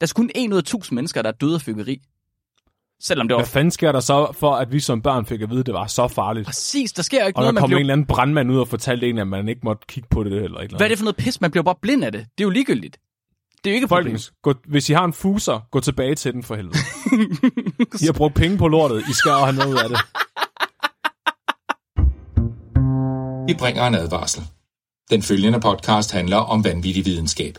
Der er kun en ud af tusind mennesker, der er døde af fyrværkeri. Selvom det var... Hvad fanden sker der så for, at vi som børn fik at vide, at det var så farligt? Præcis, der sker jo ikke Og noget, der man kom bliver... en eller anden brandmand ud og fortalte en, at man ikke måtte kigge på det eller et eller andet. Hvad er det for noget pis? Man bliver bare blind af det. Det er jo ligegyldigt. Det er jo ikke. Folkens, gå, hvis I har en fuser, gå tilbage til den for helvede. I har brugt penge på lortet. I skal have noget ud af det. Vi bringer en advarsel. Den følgende podcast handler om vanvittig videnskab.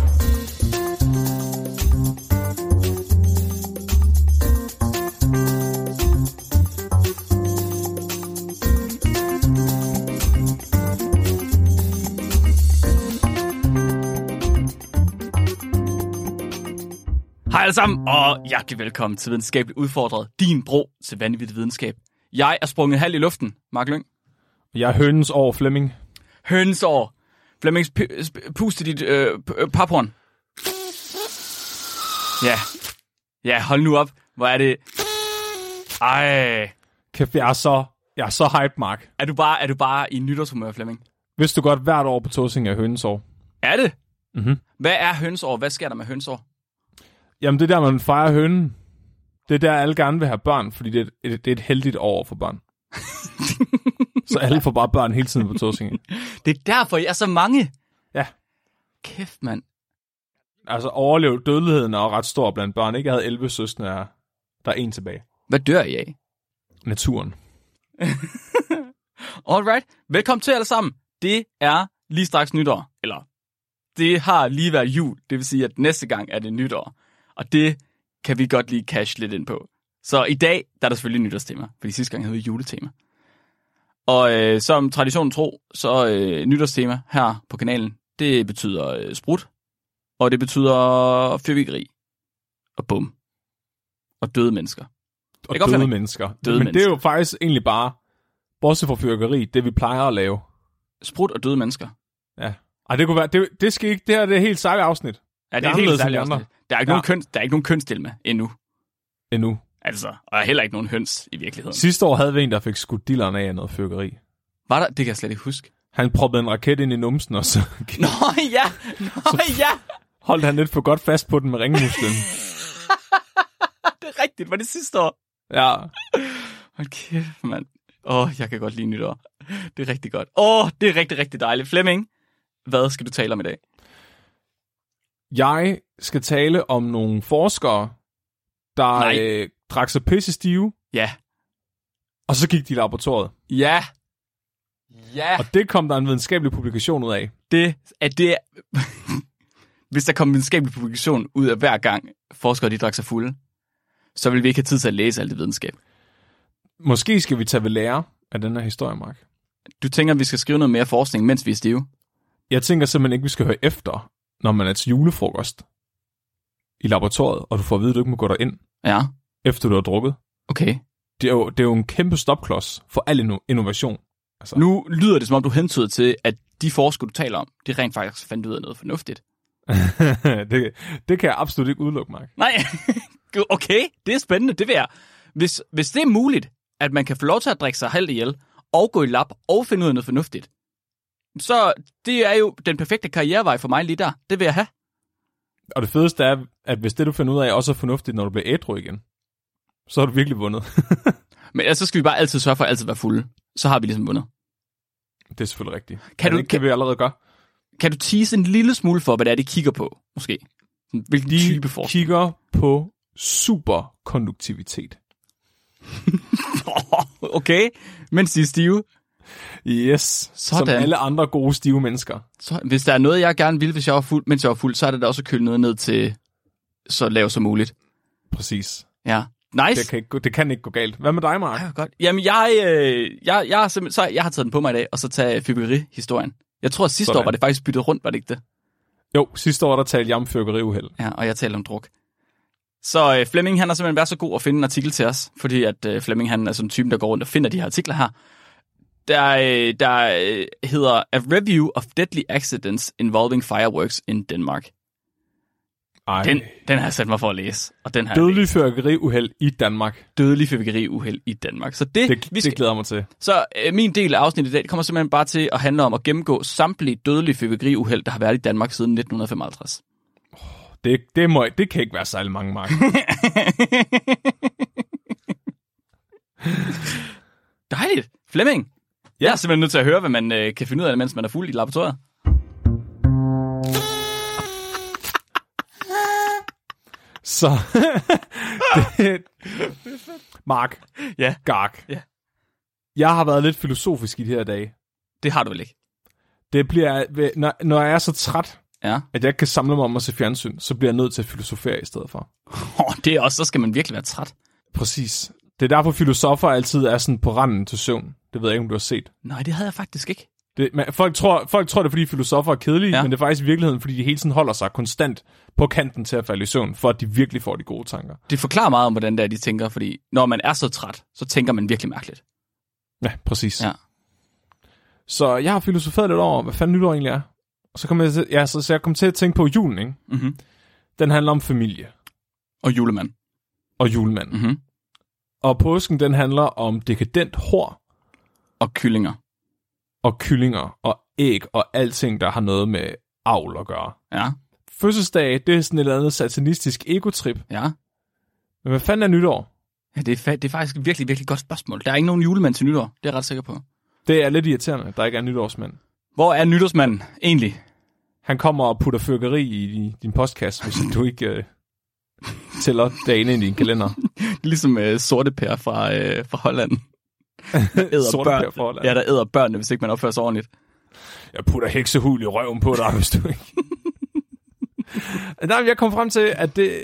Hej alle sammen, og hjertelig velkommen til Videnskabeligt Udfordret, din bro til vanvittig videnskab. Jeg er sprunget halv i luften, Mark Lyng. Jeg er hønens over Flemming. Hønsår. Flemmings p- sp- pust til dit øh, p- øh, paphorn. Ja. Ja, hold nu op. Hvor er det... Ej. Kæft, jeg er så, jeg er så hype, Mark. Er du bare, er du bare i nytårshumør, Flemming? Vidste du godt, hvert år på Tåsing er hønens år? Er det? Mhm. Hvad er hønsår? Hvad sker der med hønsår? Jamen, det er der, man fejrer hønen. Det er der, alle gerne vil have børn, fordi det er et, det er et heldigt år for børn. så alle får bare børn hele tiden på Tåsing. Det er derfor, I er så mange. Ja. Kæft, mand. Altså, overlev dødeligheden er ret stor blandt børn. Ikke? Jeg havde 11 søstre, der er en tilbage. Hvad dør I af? Naturen. Alright. Velkommen til alle sammen. Det er lige straks nytår. Eller, det har lige været jul. Det vil sige, at næste gang er det nytår. Og det kan vi godt lige cash lidt ind på. Så i dag, der er der selvfølgelig nytårstema. Fordi sidste gang havde vi juletema. Og øh, som traditionen tro, så øh, nytårstema her på kanalen, det betyder øh, sprut. Og det betyder fyrværkeri. Og bum. Og døde mennesker. Og godt, døde mennesker. Døde Men det er jo mennesker. faktisk egentlig bare, bortset fra fyrkeri, det vi plejer at lave. Sprut og døde mennesker. Ja. Ej, det kunne være, det, det skal ikke, det her det er helt særligt afsnit. Ja, det Det er er helt særligt afsnit. Der er ikke, Ja. nogen køn, der er ikke nogen kønsdel med endnu. Endnu. Altså, og heller ikke nogen høns i virkeligheden. Sidste år havde vi en, der fik skudt dilleren af af noget fyrkeri. Var der? Det kan jeg slet ikke huske. Han proppede en raket ind i numsen, og så Nå ja! Nå ja! holdt han lidt for godt fast på den med ringmusklen. Det er rigtigt. Var det sidste år? Ja. Hold kæft, mand. Åh, oh, jeg kan godt lide nytår. Det er rigtig godt. Åh, oh, det er rigtig, rigtig dejligt. Flemming, hvad skal du tale om i dag? Jeg skal tale om nogle forskere, der Nej. øh, drak sig pisse stive, Ja. og så gik de i laboratoriet. Ja. Ja. Og det kom der en videnskabelig publikation ud af. det er det... Hvis der kom en videnskabelig publikation ud af hver gang forskere de drak sig fulde, så vil vi ikke have tid til at læse alt det videnskab. Måske skal vi tage ved lære af den her historie, Mark. Du tænker, at vi skal skrive noget mere forskning, mens vi er stive? Jeg tænker simpelthen ikke, vi skal høre efter, når man er til julefrokost i laboratoriet, og du får at vide, at du ikke må gå derind, Ja. efter du har drukket. Okay. Det er jo, det er jo en kæmpe stopklods for al inno- innovation. Altså, Nu lyder det, som om du hentyder til, at de forskere, du taler om, de rent faktisk fandt ud af noget fornuftigt. det, det kan jeg absolut ikke udelukke, Mark. Nej, okay, det er spændende, det vil jeg. Hvis, hvis det er muligt, at man kan få lov til at drikke sig halvt ihjel, og gå i lab, og finde ud af noget fornuftigt, så det er jo den perfekte karrierevej for mig lige der. Det vil jeg have. Og det fedeste er, at hvis det, du finder ud af, også er fornuftigt, når du bliver ædru igen, så har du virkelig vundet. Men altså, så skal vi bare altid sørge for at altid være fulde. Så har vi ligesom vundet. det er selvfølgelig rigtigt. Kan Men du- det kan vi allerede gøre. Kan du tease en lille smule for, hvad det er, de kigger på, måske? Hvilken De type forskning? kigger på superkonduktivitet. okay, mens de er stive. Yes. Som Sådan. alle andre gode stive mennesker. Så, hvis der er noget, jeg gerne ville, hvis jeg var fuld, mens jeg var fuld, så er det da også at køle noget ned til så lavt som muligt. Præcis. Ja. Nice. Det kan, ikke, gå- det kan ikke gå galt. Hvad med dig, Mark? Ej, godt. Jamen, jeg, øh, jeg, jeg, har så jeg har taget den på mig i dag, og så tage fyrværkeri-historien. Jeg tror, at sidste Sådan. år var det faktisk byttet rundt, var det ikke det? Jo, sidste år der talte jeg om fyrkeriuheld. Ja, og jeg talte om druk. Så øh, Flemming, han har simpelthen været så god at finde en artikel til os, fordi at øh, Flemming, han er sådan en type, der går rundt og finder de her artikler her. Der, øh, der øh, hedder A Review of Deadly Accidents Involving Fireworks in Denmark. Ej. Den, den har jeg sat mig for at læse. Og den har Dødelig fyrkeriuheld i Danmark. dødelig fyrværkeriuheld i Danmark. Så det, Det, vi skal, det glæder mig til. så øh, min del af afsnittet i dag kommer simpelthen bare til at handle om at gennemgå samtlige dødelige fyrværkeriuheld, der har været i Danmark siden 1955. Det, det, må, det kan ikke være særlig mange, Mark. Dejligt. Flemming. Ja. Jeg er simpelthen nødt til at høre, hvad man øh, kan finde ud af, mens man er fuld i laboratoriet. Så, det, Mark, Ja, Gark. Ja. Jeg har været lidt filosofisk i de her dage. det har du vel ikke? Det bliver, når, når jeg er så træt, Ja. at jeg ikke kan samle mig om at se fjernsyn, så bliver jeg nødt til at filosofere i stedet for. Oh, det er også, så skal man virkelig være træt. Præcis. Det er derfor, filosofer altid er sådan på randen til søvn. Det ved jeg ikke, om du har set. Nej, det havde jeg faktisk ikke. Det, men folk, tror, folk tror, det er, fordi filosofer er kedelige, Ja. men det er faktisk i virkeligheden, fordi de hele tiden holder sig konstant på kanten til at falde i søvn, for at de virkelig får de gode tanker. Det forklarer meget om, hvordan det er, de tænker, fordi når man er så træt, så tænker man virkelig mærkeligt. Ja, præcis. Ja. Så jeg har filosoferet lidt over, hvad fanden nytår egentlig er. Og så kom jeg, til- ja, så, så jeg kom til at tænke på julen, ikke? Mm-hmm. Den handler om familie Og julemand. og julemanden. Mm. Mm-hmm. Og påsken, den handler om dekadent hår Og kyllinger. og kyllinger og æg og alting, der har noget med avl at gøre. Ja, Fødselsdag, det er sådan et eller andet satanistisk egotrip. ja. Men hvad fanden er nytår? Ja, det er, det er faktisk et virkelig, virkelig godt spørgsmål. Der er ikke nogen julemand til nytår. Det er jeg ret sikker på. Det er lidt irriterende, at der ikke er nytårsmand. Hvor er nytårsmanden egentlig? Han kommer og putter fyrkeri i din- din postkasse, hvis du ikke øh, tæller dagene i din kalender. Ligesom øh, sorte pær fra, øh, fra Holland. Æder Sorte børn. Per for Holland. Ja, der æder børnene, hvis ikke man opfører sig ordentligt. Jeg putter heksehul i røven på dig, hvis du ikke... Nej, jeg kom frem til, at det,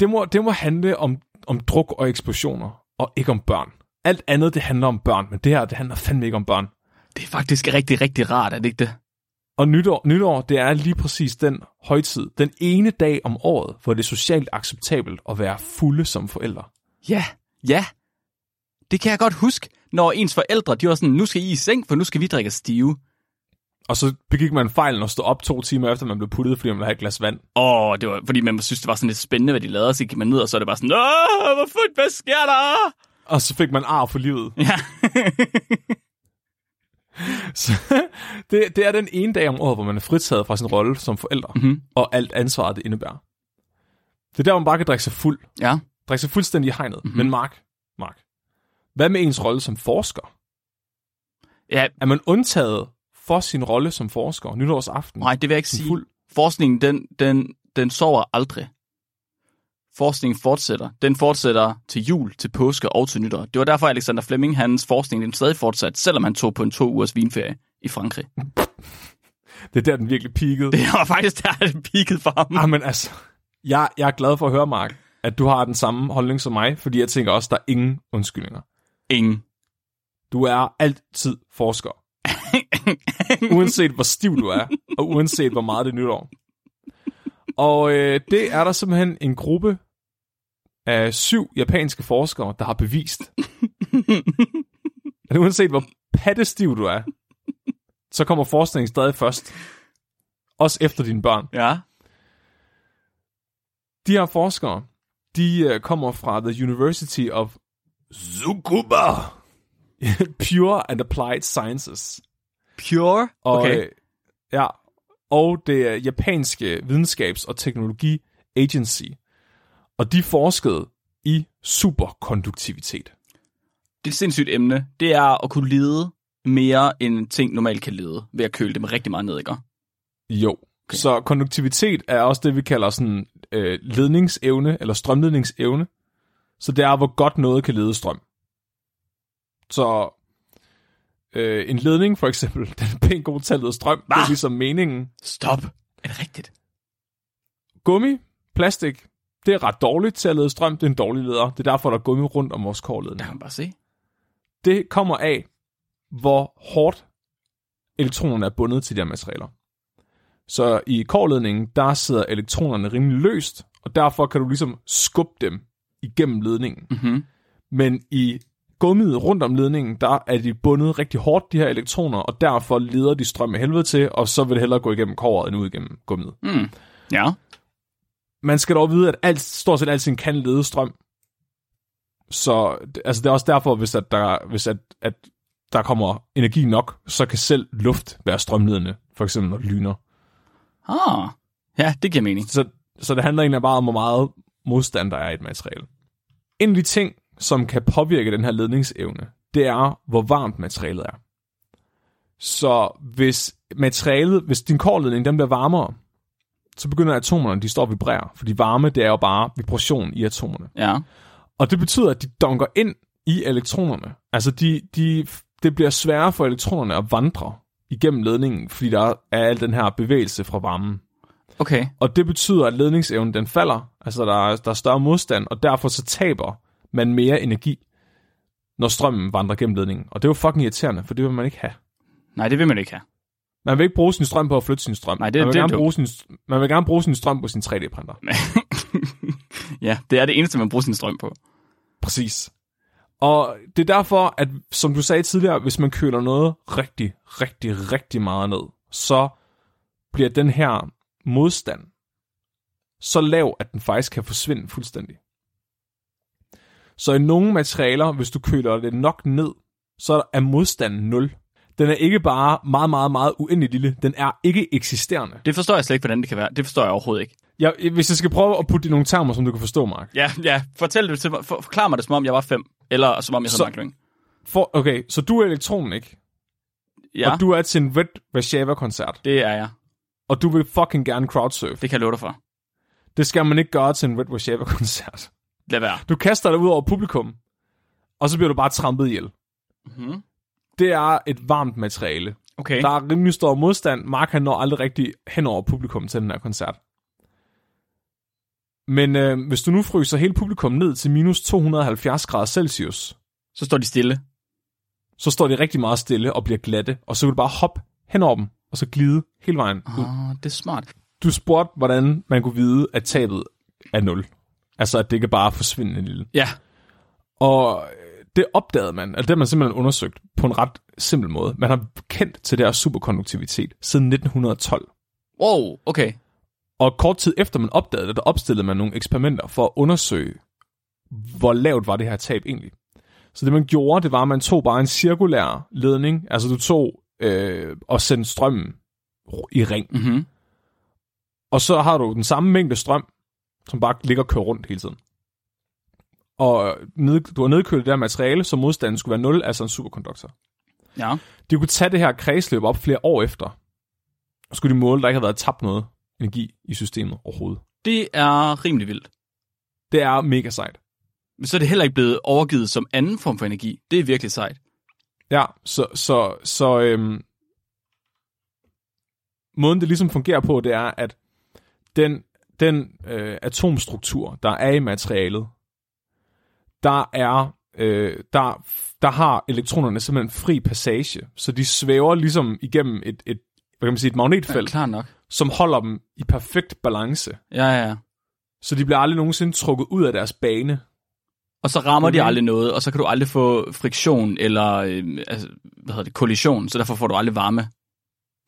det, må, det må handle om, om druk og eksplosioner, og ikke om børn. Alt andet, det handler om børn, men det her, det handler fandme ikke om børn. Det er faktisk rigtig, rigtig rart, er det ikke det? Og nytår, nytår, det er lige præcis den højtid, den ene dag om året, hvor det er socialt acceptabelt at være fulde som forældre. Ja, ja. Det kan jeg godt huske, når ens forældre, de var sådan, nu skal I i seng, for nu skal vi drikke stive. Og så begik man fejlen at stå op to timer efter, man blev puttet, fordi man have et glas vand. Åh, det var, fordi man synes, det var sådan lidt spændende, hvad de lavede, så gik man ned, og så er det bare sådan, Åh, hvor fuldt, hvad sker der? Og så fik man ar for livet. Ja. Så det, det er den ene dag om året, hvor man er fritaget fra sin rolle som forældre, Mhm. og alt ansvaret, det indebærer. Det er der, man bare kan drikke sig fuld. ja. Drikke sig fuldstændig i hegnet. Mhm. Mm-hmm. Men Mark, Mark, hvad med ens rolle som forsker? Ja, Er man undtaget for sin rolle som forsker nytårsaften? nej, det vil jeg ikke sige. fuld? Forskningen, den, den, den sover aldrig. Forskningen fortsætter. Den fortsætter til jul, til påske og til nytår. Det var derfor, Alexander Fleming, hans forskning, den stadig fortsat, selvom han tog på en to ugers vinferie i Frankrig. Det er der, den virkelig peakede. Det var faktisk der, det peakede for ham. Ah, men altså, jeg, jeg er glad for at høre, Mark, at du har den samme holdning som mig, fordi jeg tænker også, der er ingen undskyldninger. Ingen. Du er altid forsker. uanset hvor stiv du er, og uanset hvor meget det er nytår. Og øh, det er der simpelthen en gruppe af syv japanske forskere, der har bevist. at uanset hvor pattestiv du er, så kommer forskningen stadig først. Også efter dine børn. Ja. De her forskere, de øh, kommer fra The University of Tsukuba. Pure and Applied Sciences. Pure? Og, Okay. øh, ja, og det er japanske videnskabs- og teknologi agency. Og de forskede i superkonduktivitet. Det er et sindssygt emne. Det er at kunne lede mere, end ting normalt kan lede, ved at køle dem rigtig meget ned, ikke? Jo. Okay. Så konduktivitet er også det, vi kalder sådan øh, ledningsevne, eller strømledningsevne. Så det er, hvor godt noget kan lede strøm. Så øh, en ledning, for eksempel, den er pænt god til at lede strøm. Det er Hva? ligesom meningen. Stop. Er det rigtigt? Gummi, plastik, det er ret dårligt til at lede strøm. Det er en dårlig leder. Det er derfor, der er gummi rundt om vores Der kårledning. kan man bare se. Det kommer af, hvor hårdt elektronerne er bundet til de her materialer. Så i kårledningen, der sidder elektronerne rimelig løst, og derfor kan du ligesom skubbe dem igennem ledningen. Mm-hmm. Men i gummiet rundt om ledningen, der er de bundet rigtig hårdt, de her elektroner, og derfor leder de strøm af helvede til, og så vil det hellere gå igennem kåret end ud igennem gummiet. Mm. Ja. man skal dog vide, at alt, stort set altid kan lede strøm. Så altså, det er også derfor, hvis, at der, hvis at, at der kommer energi nok, så kan selv luft være strømledende, for eksempel når det lyner. Ah, ja, det giver mening. Så, så det handler egentlig bare om, hvor meget modstand der er i et materiale. En af de ting, som kan påvirke den her ledningsevne, det er, hvor varmt materialet er. Så hvis materialet, hvis din korledning den bliver varmere, så begynder atomerne, de står og vibrere, fordi varme, det er jo bare vibration i atomerne. Ja. Og det betyder, at de dunker ind i elektronerne. Altså, de, de, det bliver sværere for elektronerne at vandre igennem ledningen, fordi der er al den her bevægelse fra varmen. Okay. Og det betyder, at ledningsevnen den falder, altså der er, der er større modstand, og derfor så taber man mere energi, når strømmen vandrer gennem ledningen. Og det er jo fucking irriterende, for det vil man ikke have. Nej, det vil man ikke have. Man vil ikke bruge sin strøm på at flytte sin strøm. Nej, det- man, vil det er gerne bruge sin, man vil gerne bruge sin strøm på sin 3D-printer. ja, det er det eneste, man bruger sin strøm på. Præcis. Og det er derfor, at som du sagde tidligere, hvis man køler noget rigtig, rigtig, rigtig meget ned, så bliver den her modstand så lav, at den faktisk kan forsvinde fuldstændig. Så i nogle materialer, hvis du køler det nok ned, så er modstanden 0. Den er ikke bare meget, meget, meget uendelig lille. Den er ikke eksisterende. Det forstår jeg slet ikke, hvordan det kan være. Det forstår jeg overhovedet ikke. Jeg, hvis jeg skal prøve at putte i nogle termer, som du kan forstå, Mark. Ja, ja. Fortæl det til mig. For, forklar mig det, som om jeg var fem. Eller som om jeg hedder Mark Lyng. For, okay, så du er elektronen, ikke? Ja, Og du er til en Red Vashava-koncert. det er jeg. og du vil fucking gerne crowdsurfe. Det kan jeg love dig for. Det skal man ikke gøre til en Red Washava-koncert. Lad være. Du kaster dig ud over publikum, og så bliver du bare trampet ihjel. Mm-hmm. Det er et varmt materiale. Okay. Der er rimelig stor modstand. Mark han når aldrig rigtig hen over publikum til den her koncert. Men øh, hvis du nu fryser hele publikum ned til minus 270 grader Celsius, Så står de stille. så står de rigtig meget stille og bliver glatte, og så vil du bare hoppe hen over dem, og så glide hele vejen ud. Oh, det er smart. Du spurgte, hvordan man kunne vide, at tabet er 0. Altså, at det ikke bare forsvinder en lille. Ja. Og øh, det opdagede man, altså det har man simpelthen undersøgt på en ret simpel måde. Man har kendt til det her superkonduktivitet siden 1912. Wow, okay. Og kort tid efter man opdagede det, der opstillede man nogle eksperimenter for at undersøge, hvor lavt var det her tab egentlig. Så det man gjorde, det var, at man tog bare en cirkulær ledning, altså du tog øh, og sendte strømmen i ring. Mm-hmm. Og så har du den samme mængde strøm, som bare ligger og kører rundt hele tiden. Og ned, du har nedkølet det her materiale, så modstanden skulle være 0, altså en superkonduktor. Ja. De kunne tage det her kredsløb op flere år efter, og skulle de måle, der ikke har været tabt noget energi i systemet overhovedet. Det er rimelig vildt. Det er mega sejt. Men så er det heller ikke blevet overgivet som anden form for energi. Det er virkelig sejt. Ja, så, så, så øhm, måden det ligesom fungerer på, det er, at den, den øh, atomstruktur, der er i materialet, der er, øh, der, der har elektronerne simpelthen fri passage, så de svæver ligesom igennem et, et, hvad kan man sige, et Ja, magnetfelt, klar nok. som holder dem i perfekt balance. Ja, ja, ja. Så de bliver aldrig nogensinde trukket ud af deres bane. Og så rammer de Okay. aldrig noget, og så kan du aldrig få friktion eller øh, altså, hvad hedder det, kollision, så derfor får du aldrig varme.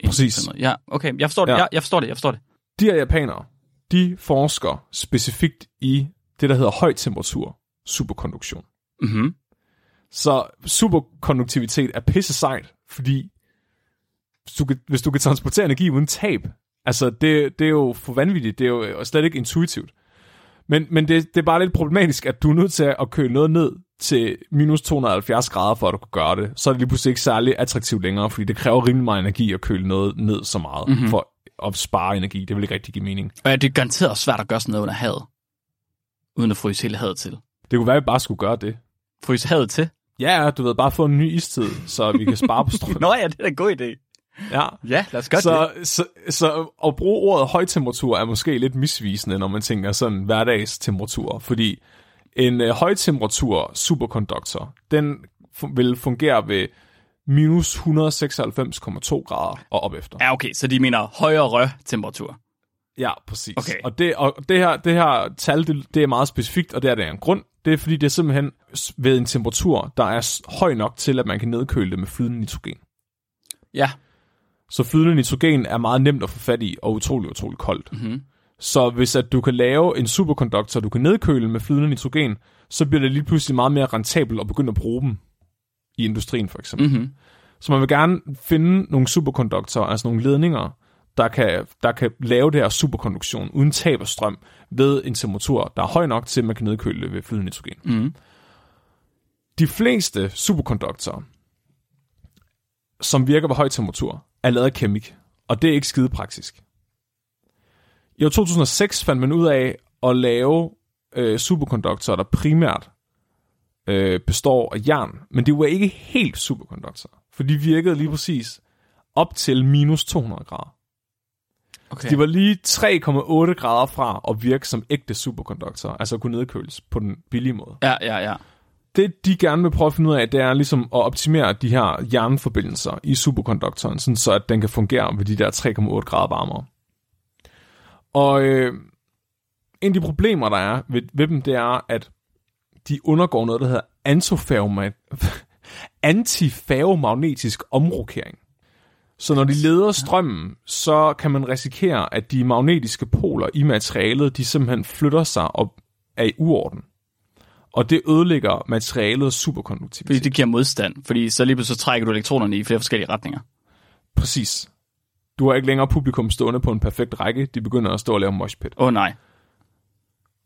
Præcis. Ja, okay, jeg forstår det. Ja. Ja. Jeg, jeg forstår det, jeg forstår det. De her japanere, de forsker specifikt i det, der hedder høj temperatur superkonduktion. Mm-hmm. Så superkonduktivitet er pisse sejt, fordi hvis du, kan, hvis du kan transportere energi uden tab, altså det, det er jo for vanvittigt, det er jo slet ikke intuitivt. Men, men det, det er bare lidt problematisk, at du er nødt til at køle noget ned til minus 270 grader, for at du kan gøre det. Så er det lige pludselig ikke særlig attraktivt længere, fordi det kræver rimelig meget energi at køle noget ned så meget, mm-hmm. for at spare energi. Det vil ikke rigtig give mening. Og ja, det er garanteret svært at gøre sådan noget under havet. Uden at fryse hele havet til. Det kunne være, at vi bare skulle gøre det. Fryse havet til? Ja, du ved, bare få en ny istid, så vi kan spare på strøm. Nå ja, det er da en god idé. ja. Ja, lad os gøre det. Så, så, så at bruge ordet højtemperatur er måske lidt misvisende, når man tænker sådan hverdagstemperatur, fordi en øh, højtemperatur superkonduktor, den fu- vil fungere ved minus 196,2 grader og op efter. Ja, okay, så de mener højere temperatur. Ja, præcis. Okay. Og, det, og det, her, det her tal, det, det er meget specifikt, og det er der en grund. Det er fordi, det er simpelthen ved en temperatur, der er høj nok til, at man kan nedkøle det med flydende nitrogen. Ja. Så flydende nitrogen er meget nemt at få fat i, og utrolig, utrolig koldt. Mm-hmm. Så hvis at du kan lave en superkonduktor, du kan nedkøle med flydende nitrogen, så bliver det lige pludselig meget mere rentabelt at begynde at bruge dem i industrien for eksempel. Mm-hmm. Så man vil gerne finde nogle superkonduktorer, altså nogle ledninger, der kan, der kan lave det her superkonduktion uden tab af strøm ved en temperatur, der er høj nok til, at man kan nedkøle det ved flydende nitrogen. Mm. De fleste superkonduktorer, som virker ved høj temperatur, er lavet af kemik, og det er ikke skide praktisk. I år 2006 fandt man ud af at lave øh, superkonduktorer, der primært øh, består af jern, men det var ikke helt superkonduktorer, for de virkede lige præcis op til minus 200 grader. Okay. De var lige 3,8 grader fra at virke som ægte superkonduktorer, altså at kunne nedkøles på den billige måde. Ja, ja, ja. Det, de gerne vil prøve at finde ud af, det er ligesom at optimere de her jernforbindelser i superkonduktoren, sådan så at den kan fungere ved de der 3,8 grader varmere. Og øh, en af de problemer, der er ved, ved dem, det er, at de undergår noget, der hedder antiferromagnetisk omrokering. Så når de leder strømmen, så kan man risikere, at de magnetiske poler i materialet, de simpelthen flytter sig og er i uorden. Og det ødelægger materialet Fordi superkonduktivitet. det giver modstand, fordi så lige pludselig så trækker du elektronerne i flere forskellige retninger. Præcis. Du har ikke længere publikum stående på en perfekt række. De begynder at stå og lave moshpit. Åh oh, nej.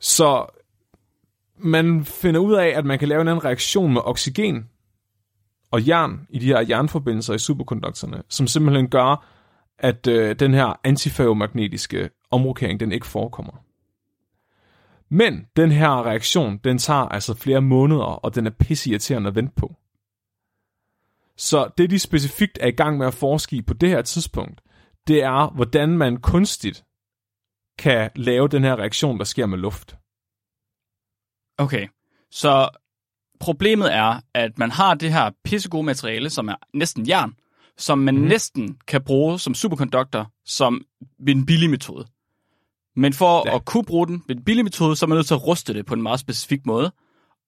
Så man finder ud af, at man kan lave en anden reaktion med oxygen og jern i de her jernforbindelser i superkonduktorerne, som simpelthen gør, at øh, den her antiferromagnetiske omrokering, den ikke forekommer. Men den her reaktion, den tager altså flere måneder, og den er pissirriterende at vente på. Så det, de specifikt er i gang med at forske i på det her tidspunkt, det er, hvordan man kunstigt kan lave den her reaktion, der sker med luft. Okay. Så problemet er, at man har det her pissegode materiale, som er næsten jern, som man mm. næsten kan bruge som superkonduktor som ved en billig metode. Men for Ja. at kunne bruge den ved en billig metode, så er man nødt til at ruste det på en meget specifik måde.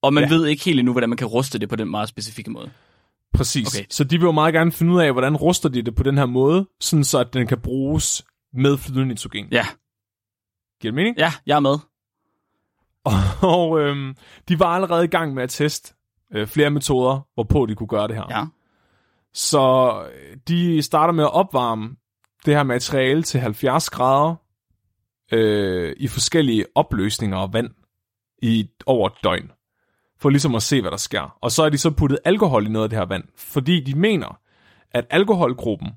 Og man ja. ved ikke helt endnu, hvordan man kan ruste det på den meget specifikke måde. Præcis. Okay. Så de vil jo meget gerne finde ud af, hvordan ruster de det på den her måde, sådan så at den kan bruges med flydende nitrogen. Ja, Giver det mening? ja jeg er med. Og øhm, de var allerede i gang med at teste øh, flere metoder, hvorpå de kunne gøre det her. Ja. Så øh, de starter med at opvarme det her materiale til 70 grader øh, i forskellige opløsninger af vand i over et døgn. For ligesom at se, hvad der sker. Og så er de så puttet alkohol i noget af det her vand, fordi de mener, at alkoholgruppen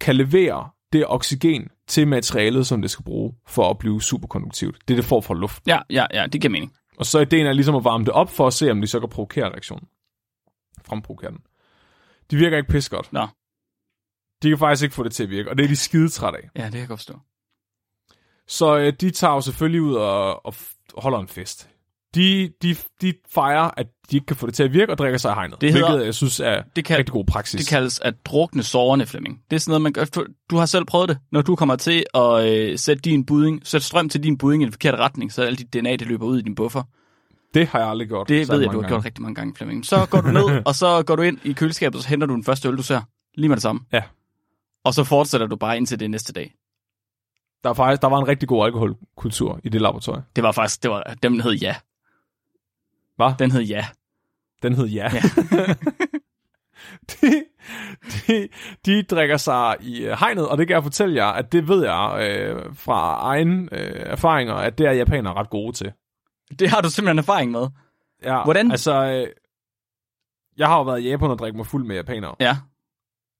kan levere det oxygen til materialet, som det skal bruge for at blive superkonduktivt. Det, det får fra luft. Ja, ja, ja, det giver mening. Og så er ideen er ligesom at varme det op for at se, om de så kan provokere reaktionen. Fremprovokere den. De virker ikke pis godt. Nå. De kan faktisk ikke få det til at virke, og det er de skide træt af. Ja, det kan jeg godt forstå. Så øh, de tager jo selvfølgelig ud og, og holder en fest. De, de, de fejrer, at de ikke kan få det til at virke, og drikker sig i hegnet. Det hedder- hvilket jeg synes er Det kan, rigtig god praksis. Det kaldes at drukne sårene, Flemming. Det er sådan noget, man gør. Du, du har selv prøvet det. Når du kommer til at øh, sætte, din budding, sætte strøm til din budding i den forkerte retning, så alt dit DNA, det løber ud i din buffer. det har jeg aldrig gjort. Det ved jeg, du har gange. gjort rigtig mange gange, Flemming. Så går du ned, og så går du ind i køleskabet, og så henter du den første øl, du ser. Lige med det samme. Ja. Og så fortsætter du bare indtil det næste dag. Der, er faktisk, der var en rigtig god alkoholkultur i det laboratorium. Det var faktisk, det var, den hed ja. Hvad? Den hed ja. Den hed ja. Ja. de, de, de drikker sig i øh, hegnet, og det kan jeg fortælle jer, at det ved jeg øh, fra egen øh, erfaringer, at det er japanere ret gode til. Det har du simpelthen erfaring med. Ja, Hvordan? Altså, øh, jeg har jo været i Japan og drikke mig fuld med japanere. Ja.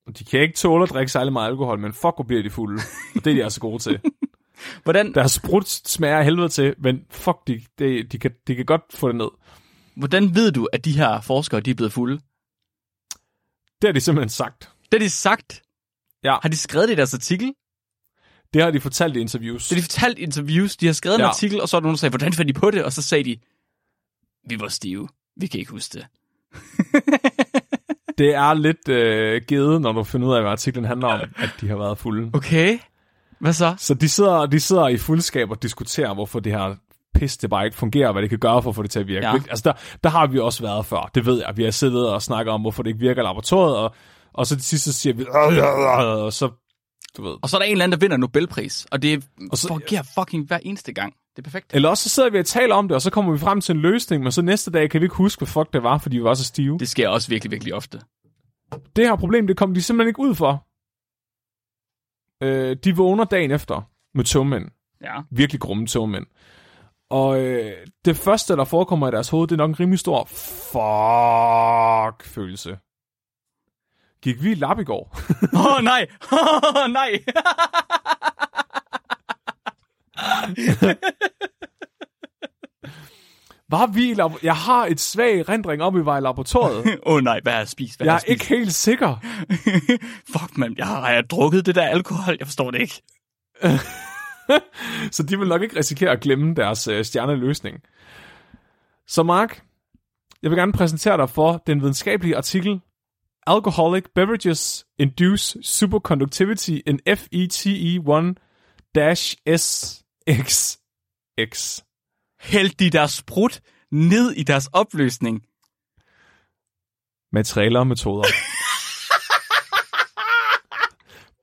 Og de kan ikke tåle at drikke særlig meget alkohol, men fuck, hvor bliver de fulde. Og det er de altså gode til. Hvordan, Deres sprut smager helvede til, men fuck, de, de, de, kan, de kan godt få det ned. Hvordan ved du, at de her forskere, de er blevet fulde? Det har de simpelthen sagt. Det har de sagt. Ja. Har de skrevet det i deres artikel? Det har de fortalt i interviews. Så de fortalt i interviews, de har skrevet ja. en artikel, og så er der nogen, der sagde, hvordan fandt de på det? Og så sagde de, vi var stive. Vi kan ikke huske det. Det er lidt øh, givet, når du finder ud af, hvad artiklen handler om, at de har været fulde. Okay. Hvad så? Så de sidder, de sidder i fuldskab og diskuterer, hvorfor det her pis, det bare ikke fungerer, hvad det kan gøre for at få det til at virke. Ja. Ja. Altså, der, der har vi også været før, det ved jeg. Vi har siddet og snakket om, hvorfor det ikke virker i laboratoriet, og, og så til sidst så siger vi, "Øh, øh, øh," og så du ved. Og så er der en eller anden, der vinder Nobelpris, og det Og så- fungerer fucking hver eneste gang. Det er perfekt. Eller også så sidder vi og taler om det, og så kommer vi frem til en løsning, men så næste dag kan vi ikke huske, hvad fuck det var, fordi vi var så stive. Det sker også virkelig, virkelig ofte. Det her problem, det kom de simpelthen ikke ud for. Øh, de vågner dagen efter med togmænd. Ja. Virkelig grumme togmænd. Og øh, det første, der forekommer i deres hoved, det er nok en rimelig stor fuck-følelse. Gik vi i lap i går? Åh, oh, nej! Åh, oh, nej! Var vi i lab- Jeg har et svag rendring om, vi var i laboratoriet. Åh oh, nej, hvad har jeg spist? Hvad Jeg er jeg ikke helt sikker. spist? Fuck, man. Jeg har, har jeg drukket det der alkohol? Jeg forstår det ikke. Så de vil nok ikke risikere at glemme deres øh, stjerneløsning. Så Mark, jeg vil gerne præsentere dig for den videnskabelige artikel Alcoholic Beverages Induce Superconductivity in E FETE1-SXX. Hæld de der sprut ned i deres opløsning. Materialer og metoder.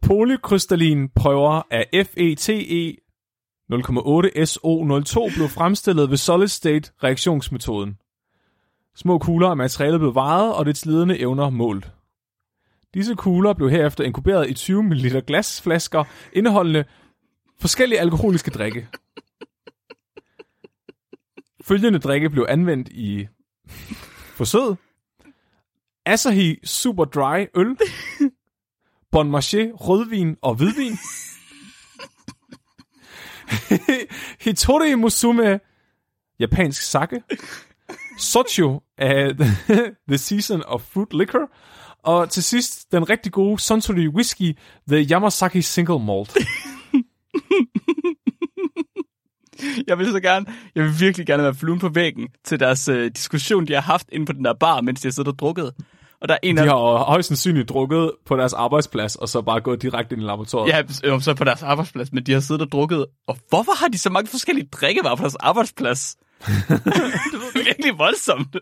Polykrystallin prøver af FETE 0,8 SO02 blev fremstillet ved solid state reaktionsmetoden. Små kugler af materialet blev vejet, og dets ledende evner målt. Disse kugler blev herefter inkuberet i 20 ml glasflasker, indeholdende forskellige alkoholiske drikke. Følgende drikke blev anvendt i forsøget. Asahi Super Dry øl, Bon Marché rødvin og hvidvin, Hitori Musume japansk sake, Socho af The Season of Fruit Liquor, og til sidst den rigtig gode Suntory Whisky, The Yamasaki Single Malt. Jeg vil så gerne, jeg vil virkelig gerne være fluen på væggen til deres øh, diskussion, de har haft inde på den der bar, mens de har siddet og drukket. Og der er en De af har højst sandsynligt drukket på deres arbejdsplads, og så bare gået direkte ind i laboratoriet. Ja, så på deres arbejdsplads, men de har siddet og drukket. Og hvorfor har de så mange forskellige drikkevarer på deres arbejdsplads? det er virkelig voldsomt. Det,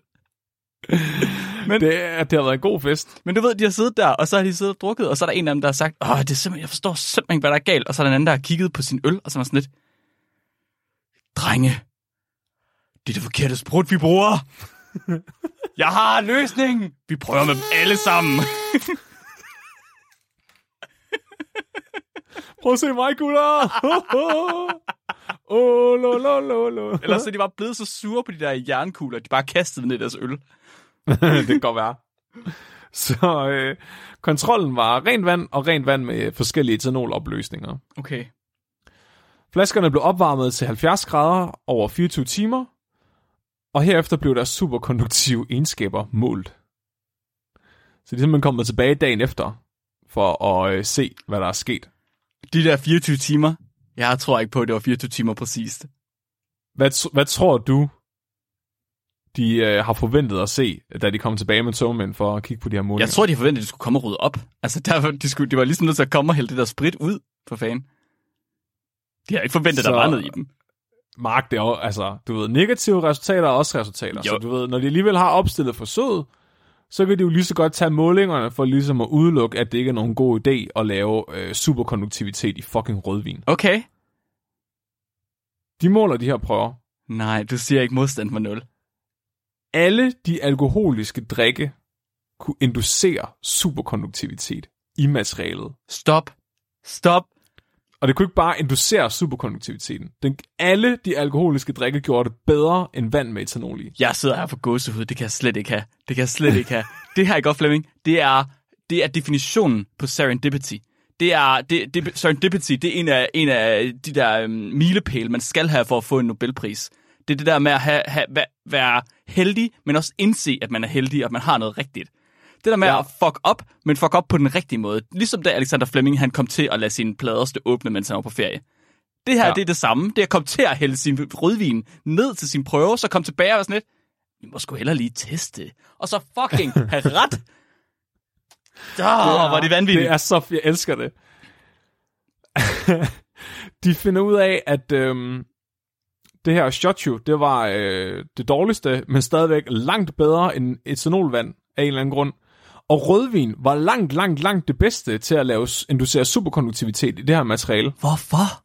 er- det har været en god fest. Men du ved, de har siddet der, og så har de siddet og drukket, og så er der en af dem, der har sagt, åh, det er simpelthen, jeg forstår simpelthen ikke, hvad der er galt. Og så er der en anden, der har kigget på sin øl, og så var sådan lidt, drenge, det er det forkerte sprut, vi bruger. Jeg har løsningen. Vi prøver med dem alle sammen. Prøv at se mig, gutter! Åh, lo, lo, lo, lo. Ellers er de bare blevet så sure på de der jernkugler, at de bare kastede ned i deres øl. det kan godt være. Så øh, kontrollen var rent vand og rent vand med forskellige etanolopløsninger. Okay. Flaskerne blev opvarmet til 70 grader over 24 timer, og herefter blev deres superkonduktive egenskaber målt. Så de er simpelthen kommet tilbage dagen efter, for at øh, se, hvad der er sket. De der 24 timer, jeg tror ikke på, at det var 24 timer præcist. Hvad, hvad tror du, de øh, har forventet at se, da de kom tilbage med togmænd for at kigge på de her målinger? Jeg tror, de forventede, at de skulle komme og rydde op. Altså, der, var- de, skulle, de var ligesom nødt til at komme og hælde det der sprit ud, for fanden. De har ikke forventet, at der var noget i dem. Mark, det er jo, altså, du ved, negative resultater er også resultater. Jo. Så du ved, når de alligevel har opstillet forsøget, så kan de jo lige så godt tage målingerne for ligesom at udelukke, at det ikke er nogen god idé at lave øh, superkonduktivitet i fucking rødvin. Okay. De måler de her prøver. Nej, du siger ikke modstand for 0. Alle de alkoholiske drikke kunne inducere superkonduktivitet i materialet. Stop. Stop. Og det kunne ikke bare inducere superkonduktiviteten. Den, alle de alkoholiske drikke gjorde det bedre end vand med etanol i. Jeg sidder her for gåsehud. Det kan jeg slet ikke have. Det kan jeg slet ikke have. Det her er godt, Flemming. Det er, det er definitionen på serendipity. Det er, det, det, serendipity, det er en af, en af de der um, milepæle, man skal have for at få en Nobelpris. Det er det der med at have, have, være heldig, men også indse, at man er heldig, og at man har noget rigtigt. Det der med Ja. ja. at fuck op, men fuck op på den rigtige måde. Ligesom da Alexander Fleming han kom til at lade sine plader stå åbne, mens han var på ferie. Det her, Ja. ja. det er det samme. Det er at komme til at hælde sin rødvin ned til sin prøve, så komme tilbage og være sådan lidt, vi må sgu hellere lige teste. Og så fucking have ret. Åh, oh, hvor er det vanvittigt. Det er så, jeg elsker det. de finder ud af, at øhm, det her shochu, det var øh, det dårligste, men stadigvæk langt bedre end etanolvand af en eller anden grund. Og rødvin var langt, langt, langt det bedste til at lave inducere superkonduktivitet i det her materiale. Hvorfor?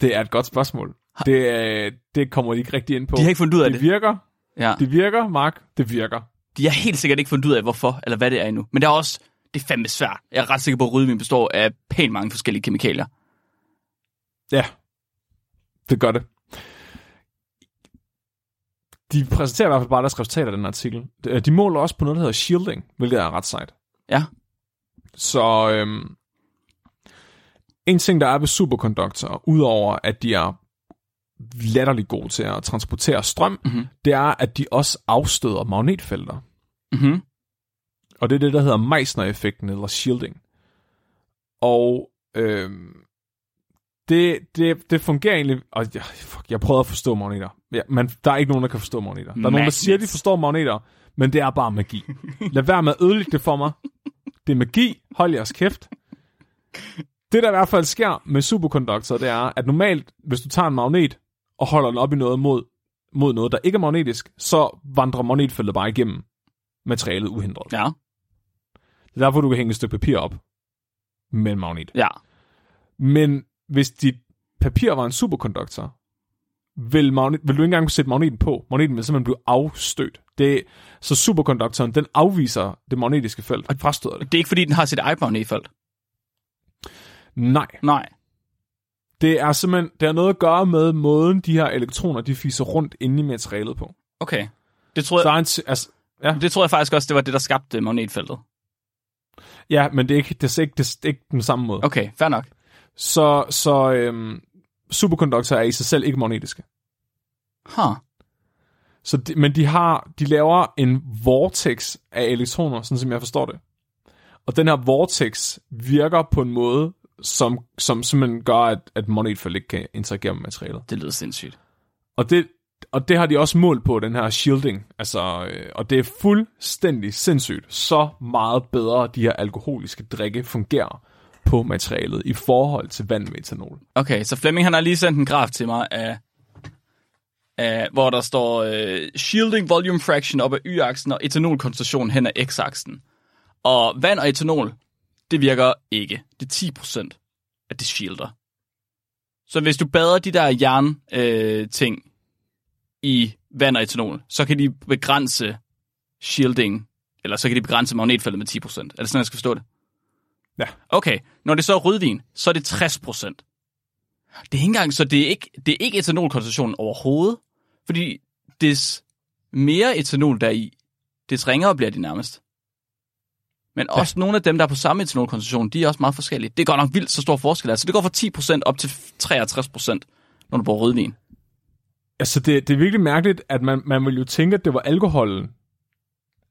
Det er et godt spørgsmål. Det, øh, det kommer de ikke rigtig ind på. De har ikke fundet ud af det det. virker. Ja. Det virker, Mark. Det virker. De har helt sikkert ikke fundet ud af, hvorfor, eller hvad det er endnu. Men det er også, det er fandme svært. Jeg er ret sikker på, at rødvin består af pænt mange forskellige kemikalier. Ja, det gør det. De præsenterer i hvert fald bare deres resultater af den artikel. De- De måler også på noget, der hedder shielding, hvilket er ret sejt. Ja. Så øhm, en ting, der er ved superkonduktorer, udover at de er latterligt gode til at transportere strøm, Mhm. det er, at de også afstøder magnetfelter. Mm-hmm. Og det er det, der hedder Meissner-effekten, eller shielding. Og øhm, det, det, det fungerer egentlig... Og jeg, fuck, jeg prøvede at forstå magneter. Ja, men der er ikke nogen, der kan forstå magneter. Der er nogen, der Magnets. siger, at de forstår magneter, men det er bare magi. Lad være med at ødelægge det for mig. Det er magi. Hold jeres kæft. Det, der i hvert fald sker med superkonduktorer, det er, at normalt, hvis du tager en magnet og holder den op i noget mod, mod noget, der ikke er magnetisk, så vandrer magnetfeltet bare igennem materialet uhindret. Ja. Det er derfor, du kan hænge et stykke papir op med en magnet. Ja. Men hvis dit papir var en superkonduktor, vil, magnet, vil du ikke engang kunne sætte magneten på. Magneten vil simpelthen blive afstødt. Det, så superkonduktoren, den afviser det magnetiske felt og frastøder det. Det er ikke, fordi den har sit eget magnetfelt. Nej, Nej. det er simpelthen det har noget at gøre med måden, de her elektroner, de fiser rundt inde i materialet på. Okay. Det tror, Så jeg, er en, altså, ja, det tror jeg faktisk også, det var det, der skabte magnetfeltet. ja, men det er ikke, det er ikke, det er ikke den samme måde. Okay, fair nok. Så, så øhm, superkonduktorer er i sig selv ikke magnetiske. Huh. Så de, men de har, de laver en vortex af elektroner, sådan som jeg forstår det. Og den her vortex virker på en måde, som, som simpelthen gør, at, at magnetfelt ikke kan interagere med materialet. Det lyder sindssygt. Og det, og det har de også målt på, den her shielding. Altså, øh, og det er fuldstændig sindssygt, så meget bedre de her alkoholiske drikke fungerer på materialet i forhold til vand med etanol. Okay, så Flemming han har lige sendt en graf til mig af, af hvor der står øh, shielding volume fraction op ad y-aksen og etanolkoncentration hen ad x-aksen. Og vand og etanol, det virker ikke. Det er 10% at det shielder. Så hvis du bader de der jern øh, ting i vand og etanol, så kan de begrænse shielding, eller så kan de begrænse magnetfeltet med 10%. Er det sådan, jeg skal forstå det? Ja. Okay, når det så er rødvin, så er det 60 procent. Det er ikke engang, så det er ikke, det er ikke etanolkoncentrationen overhovedet, fordi des mere etanol der er i, des ringere bliver de nærmest. Men ja. også nogle af dem, der er på samme etanolkoncentration, de er også meget forskellige. Det er godt nok vildt så stor forskel. Altså det går fra 10% op til 63%, når du bruger rødvin. Altså, det, det er virkelig mærkeligt, at man, man vil jo tænke, at det var alkoholen,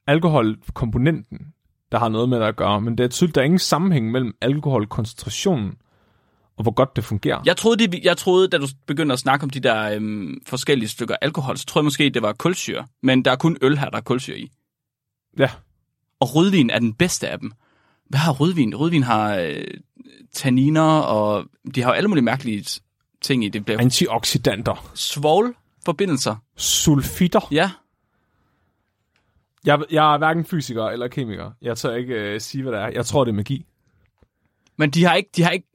alkoholkomponenten, der har noget med det at gøre, men det er tydeligt, der er ingen sammenhæng mellem alkoholkoncentrationen og hvor godt det fungerer. Jeg troede, det, jeg troede, da du begyndte at snakke om de der øhm, forskellige stykker alkohol, så troede jeg måske, det var kulsyre. Men der er kun øl her, der er kulsyre i. ja. Og rødvin er den bedste af dem. Hvad har rødvin? Rødvin har øh, tanniner, og de har jo alle mulige mærkelige ting i. Det bliver Antioxidanter, svovl-forbindelser. sulfitter. Ja, Jeg, jeg er hverken fysiker eller kemiker. Jeg tør ikke øh, sige, hvad det er. Jeg tror, det er magi. men de har ikke, de har ikke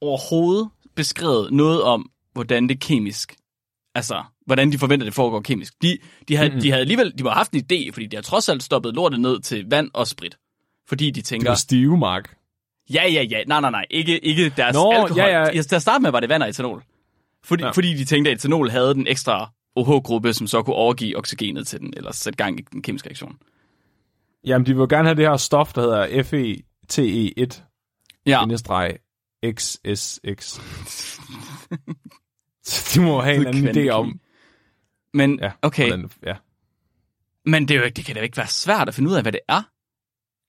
overhovedet beskrevet noget om, hvordan det kemisk, altså, hvordan de forventer, det foregår kemisk. De, de, havde, mm-hmm. de havde alligevel, de må have haft en idé, fordi de har trods alt stoppet lortet ned til vand og sprit. Fordi de Det tænker, var stive, Mark. Ja, ja, ja. Nej, nej, nej. Ikke, ikke deres Nå, alkohol. ja, ja. Til at starte med var det vand og etanol. Fordi, ja. fordi de tænkte, at etanol havde den ekstra OH-gruppe, som så kunne overgive oxygenet til den, eller sætte gang i den kemiske reaktion. Jamen, de vil gerne have det her stof, der hedder E FeTe1 Ja, XSX. Så de må have en anden idé om... men, Ja, okay. Hvordan, ja. men det, er jo, ikke- det kan da ikke være svært at finde ud af, hvad det er.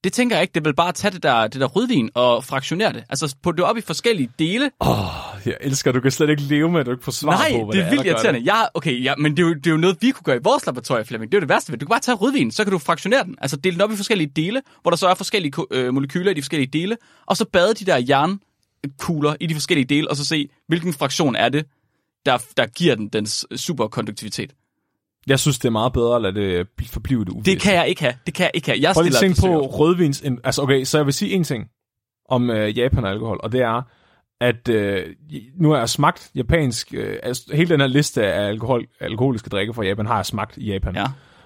Det tænker jeg ikke. Det vel bare tage det der, det der rødvin og fraktionere det. Altså putte det op i forskellige dele. Oh, jeg elsker, du kan slet ikke leve med, at du ikke får svar Nej, på, hvad det er vildt irriterende. Ja, okay, ja, men det er, jo, det er jo noget, vi kunne gøre i vores laboratorie, Flemming. Det er jo det værste ved det. Du kan bare tage rødvin, så kan du fraktionere den. Altså dele den op i forskellige dele, hvor der så er forskellige øh, molekyler i de forskellige dele, og så bade de der jernkugler i de forskellige dele, og så se, hvilken fraktion er det, der, der giver den dens superkonduktivitet. Jeg synes, det er meget bedre at lade det bl- forblive det uvæsen. Det kan jeg ikke have. Det kan jeg ikke have. Jeg Prøv lige stiller at tænke på rødvins... Altså, okay, så jeg vil sige en ting om øh, Japan og alkohol, og det er, at øh, nu har jeg smagt japansk... Øh, altså, hele den her liste af alkohol, alkoholiske drikke fra Japan har jeg smagt i Japan. Ja.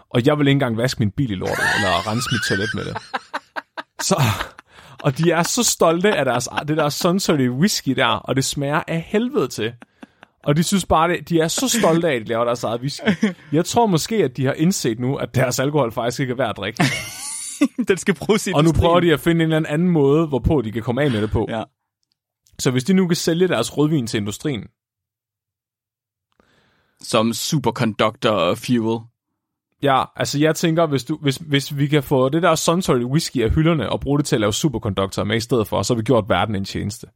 Og jeg vil ikke engang vaske min bil i lortet, eller rense mit toilet med det. Så, og de er så stolte af deres, det der Suntory whisky der, og det smager af helvede til. Og de synes bare, det, de er så stolte af, at de laver deres eget whisky. Jeg tror måske, at de har indset nu, at deres alkohol faktisk ikke er værd at drikke. Den skal bruges i Og nu prøver de at finde en eller anden måde, hvorpå de kan komme af med det på. Ja. Så hvis de nu kan sælge deres rødvin til industrien, Som superconductor fuel. Ja, altså jeg tænker, hvis, du, hvis, hvis vi kan få det der Suntory whisky af hylderne og bruge det til at lave superkonduktorer med i stedet for, så har vi gjort verden en tjeneste.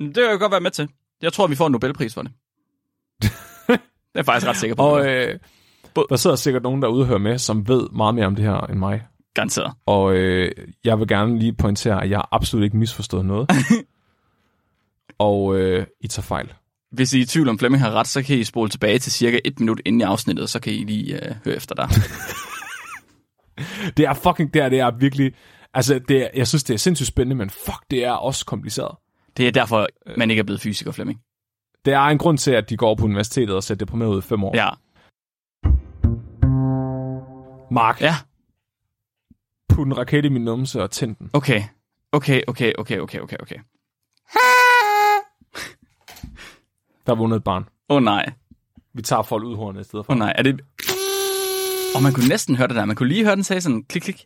Det kan jeg godt være med til. Jeg tror, vi får en Nobelpris for det. det er jeg faktisk ret sikker på. Og øh, der sidder sikkert nogen derude og hører med, som ved meget mere om det her end mig. Garanteret. Og øh, jeg vil gerne lige pointere, at jeg har absolut ikke misforstået noget. og øh, I tager fejl. Hvis I er i tvivl om Flemming har ret, så kan I spole tilbage til cirka et minut inden i afsnittet, så kan I lige øh, høre efter der. Det er fucking, det er, det er virkelig, altså det er, jeg synes, det er sindssygt spændende, men fuck, det er også kompliceret. Det er derfor, man ikke er blevet fysiker, Flemming. Det er en grund til, at de går på universitetet og ser deprimeret ud i fem år. Ja. Mark, Ja, put en raket i min numse og tænd den. okay. Okay, okay, okay, okay, okay, okay. Der er vundet et barn. Åh oh, nej. Vi tager folk ud hornet i stedet for. Åh oh, nej. Er det... Og man kunne næsten høre det der. Man kunne lige høre den sige sådan klik, klik.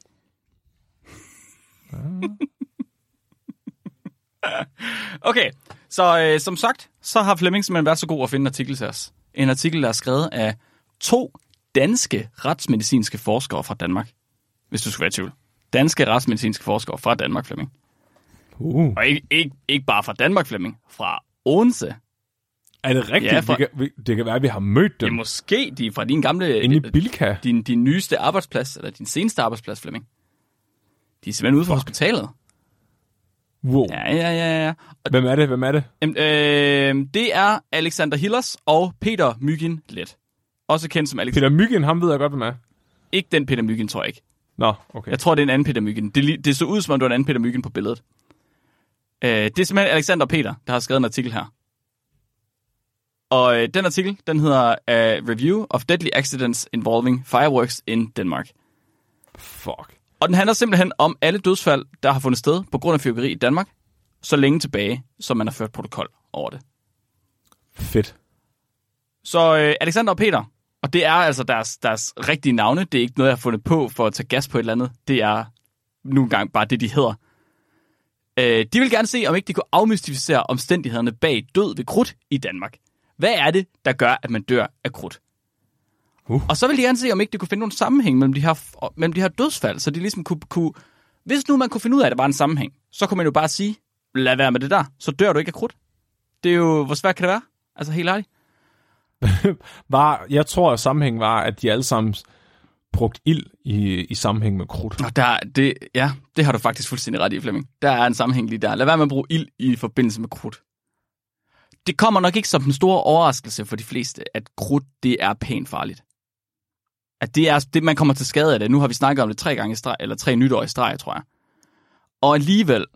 okay, så øh, som sagt, så har Flemming simpelthen været så god at finde en artikel til os. En artikel, der er skrevet af to danske retsmedicinske forskere fra Danmark. Hvis du skulle være i tvivl. Danske retsmedicinske forskere fra Danmark, Flemming. Uh. Og ikke, ikke, ikke bare fra Danmark, Flemming. Fra Odense. Er det rigtigt? Ja, Ja, for- vi kan, det kan være, at vi har mødt Det dem er måske de er fra din gamle... inde i Bilka. din, din nyeste arbejdsplads, eller din seneste arbejdsplads, Flemming. De er simpelthen ude fra hospitalet. Wow. Ja, ja, ja, ja. Og, Hvem er det? Hvem er det? øhm, øh, det er Alexander Hillers og Peter Myggen Let. Også kendt som Alex. Peter Myggen, ham ved jeg godt, hvem er. Ikke den Peter Myggen, tror jeg ikke. Nå, okay. Jeg tror, det er en anden Peter Myggen. Det, det så ud, som om det var en anden Peter Myggen på billedet. Øh, det er simpelthen Alexander og Peter, der har skrevet en artikel her. Og øh, den artikel, den hedder uh, Review of Deadly Accidents Involving Fireworks in Denmark. Fuck. Og den handler simpelthen om alle dødsfald, der har fundet sted på grund af fyrværkeri i Danmark, så længe tilbage, som man har ført protokol over det. Fedt. Så øh, Alexander og Peter, og det er altså deres, deres rigtige navne, det er ikke noget, jeg har fundet på for at tage gas på et eller andet, det er nu engang bare det, de hedder. Øh, de vil gerne se, om ikke de kunne afmystificere omstændighederne bag død ved krudt i Danmark. Hvad er det, der gør, at man dør af krudt? Uh. Og så vil de gerne se, om ikke de kunne finde nogen sammenhæng mellem de her, mellem de her dødsfald, så de ligesom kunne, kunne... Hvis nu man kunne finde ud af, at der var en sammenhæng, så kunne man jo bare sige, lad være med det der, så dør du ikke af krudt. Det er jo, hvor svært kan det være? Altså helt ærligt. Var, jeg tror, at sammenhængen var, at de alle sammen brugt ild i, i sammenhæng med krudt. Og der, det, ja, det har du faktisk fuldstændig ret i, Flemming. Der er en sammenhæng lige der. Lad være med at bruge ild i forbindelse med krudt. Det kommer nok ikke som den store overraskelse for de fleste, at krudt, det er pænt farligt. At det er det, man kommer til skade af det. Nu har vi snakket om det tre gange i streg, eller tre nytår i streg, tror jeg. Og alligevel,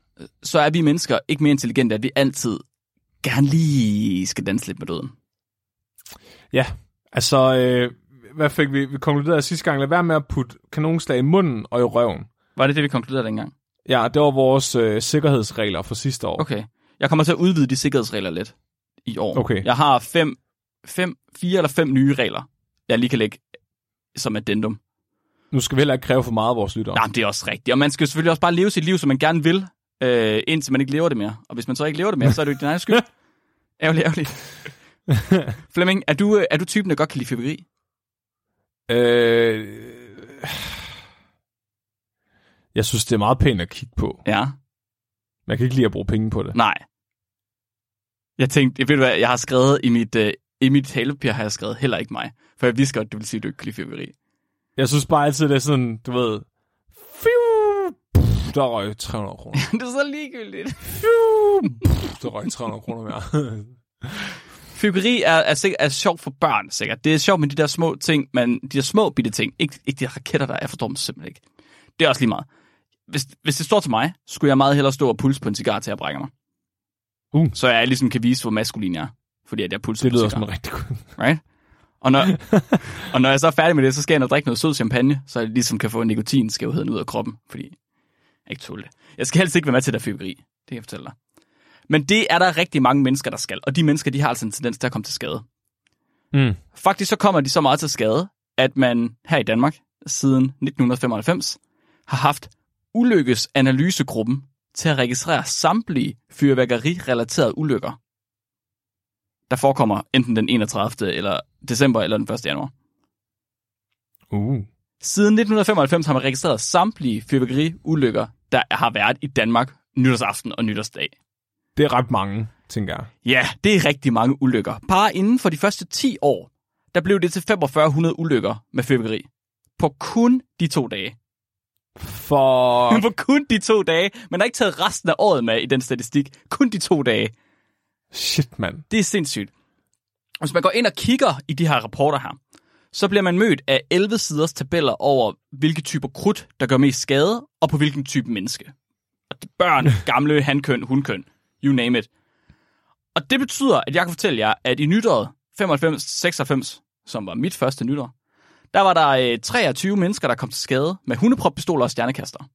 så er vi mennesker ikke mere intelligente, at vi altid gerne lige skal danse lidt med døden. Ja, altså, øh, hvad fik vi? Vi konkluderede sidste gang, lad være med at putte kanonslag i munden og i røven. Var det det, vi konkluderede dengang? Ja, det var vores øh, sikkerhedsregler for sidste år. Okay. Jeg kommer til at udvide de sikkerhedsregler lidt i år. Okay. Jeg har fem, fem, fire eller fem nye regler, jeg lige kan lægge som addendum. Nu skal vi heller ikke kræve for meget af vores lyttere. Jamen, det er også rigtigt. Og man skal selvfølgelig også bare leve sit liv, som man gerne vil, øh, indtil man ikke lever det mere. Og hvis man så ikke lever det mere, så er det jo din egen skyld. ærgerligt, ærgerligt. Flemming, er du, øh, er du typen, der godt kan lide fyrværkeri? Øh, jeg synes, det er meget pænt at kigge på. Ja. Jeg kan ikke lide at bruge penge på det. Nej. Jeg tænkte, ved du hvad, jeg har skrevet i mit, øh, i mit talepapir, har jeg skrevet heller ikke mig. For jeg vidste godt, du vil sige, at du ikke kan lide fyrværkeri. Jeg synes bare altid, det er sådan, du ved... Fiu, pff, der røg 300 kroner. det er så ligegyldigt. Fiu, pff, der røg 300 kroner mere. Fyrkeri er, er, sikkert, er sjovt for børn, sikkert. Det er sjovt med de der små ting, men de der små bitte ting. Ikke, ikke de raketter, der er. Jeg forstår dem simpelthen ikke. Det er også lige meget. Hvis, hvis det står til mig, skulle jeg meget hellere stå og pulse på en cigar til at brække mig. Uh. Så jeg ligesom kan vise, hvor maskulin jeg er. Fordi at jeg pulser Det lyder som rigtig god... Right? Og når, og når jeg så er færdig med det, så skal jeg ind og drikke noget sød champagne, så jeg ligesom kan få nikotinskævheden ud af kroppen, fordi jeg ikke tåle det. Jeg skal helst ikke være med til det fyrkeri, det kan jeg fortælle dig. Men det er der rigtig mange mennesker, der skal, og de mennesker, de har altså en tendens til at komme til skade. Mm. Faktisk så kommer de så meget til skade, at man her i Danmark siden 1995 har haft ulykkesanalysegruppen til at registrere samtlige fyrværkeri-relaterede ulykker, der forekommer enten den 31. eller december eller den 1. januar. Uh. Siden 1995 har man registreret samtlige fyrværkeriulykker, der har været i Danmark nytårsaften og nytårsdag. Det er ret mange, tænker jeg. Ja, det er rigtig mange ulykker. Bare inden for de første 10 år, der blev det til 4500 ulykker med fyrværkeri. På kun de to dage. For... På kun de to dage. Man har ikke taget resten af året med i den statistik. Kun de to dage. Shit, mand. Det er sindssygt. Hvis man går ind og kigger i de her rapporter her, så bliver man mødt af 11 siders tabeller over, hvilke typer krudt, der gør mest skade, og på hvilken type menneske. Og det er børn, gamle, hankøn, hundkøn, you name it. Og det betyder, at jeg kan fortælle jer, at i nytåret 95-96, som var mit første nytår, der var der øh, 23 mennesker, der kom til skade med hundeproppistoler og stjernekaster.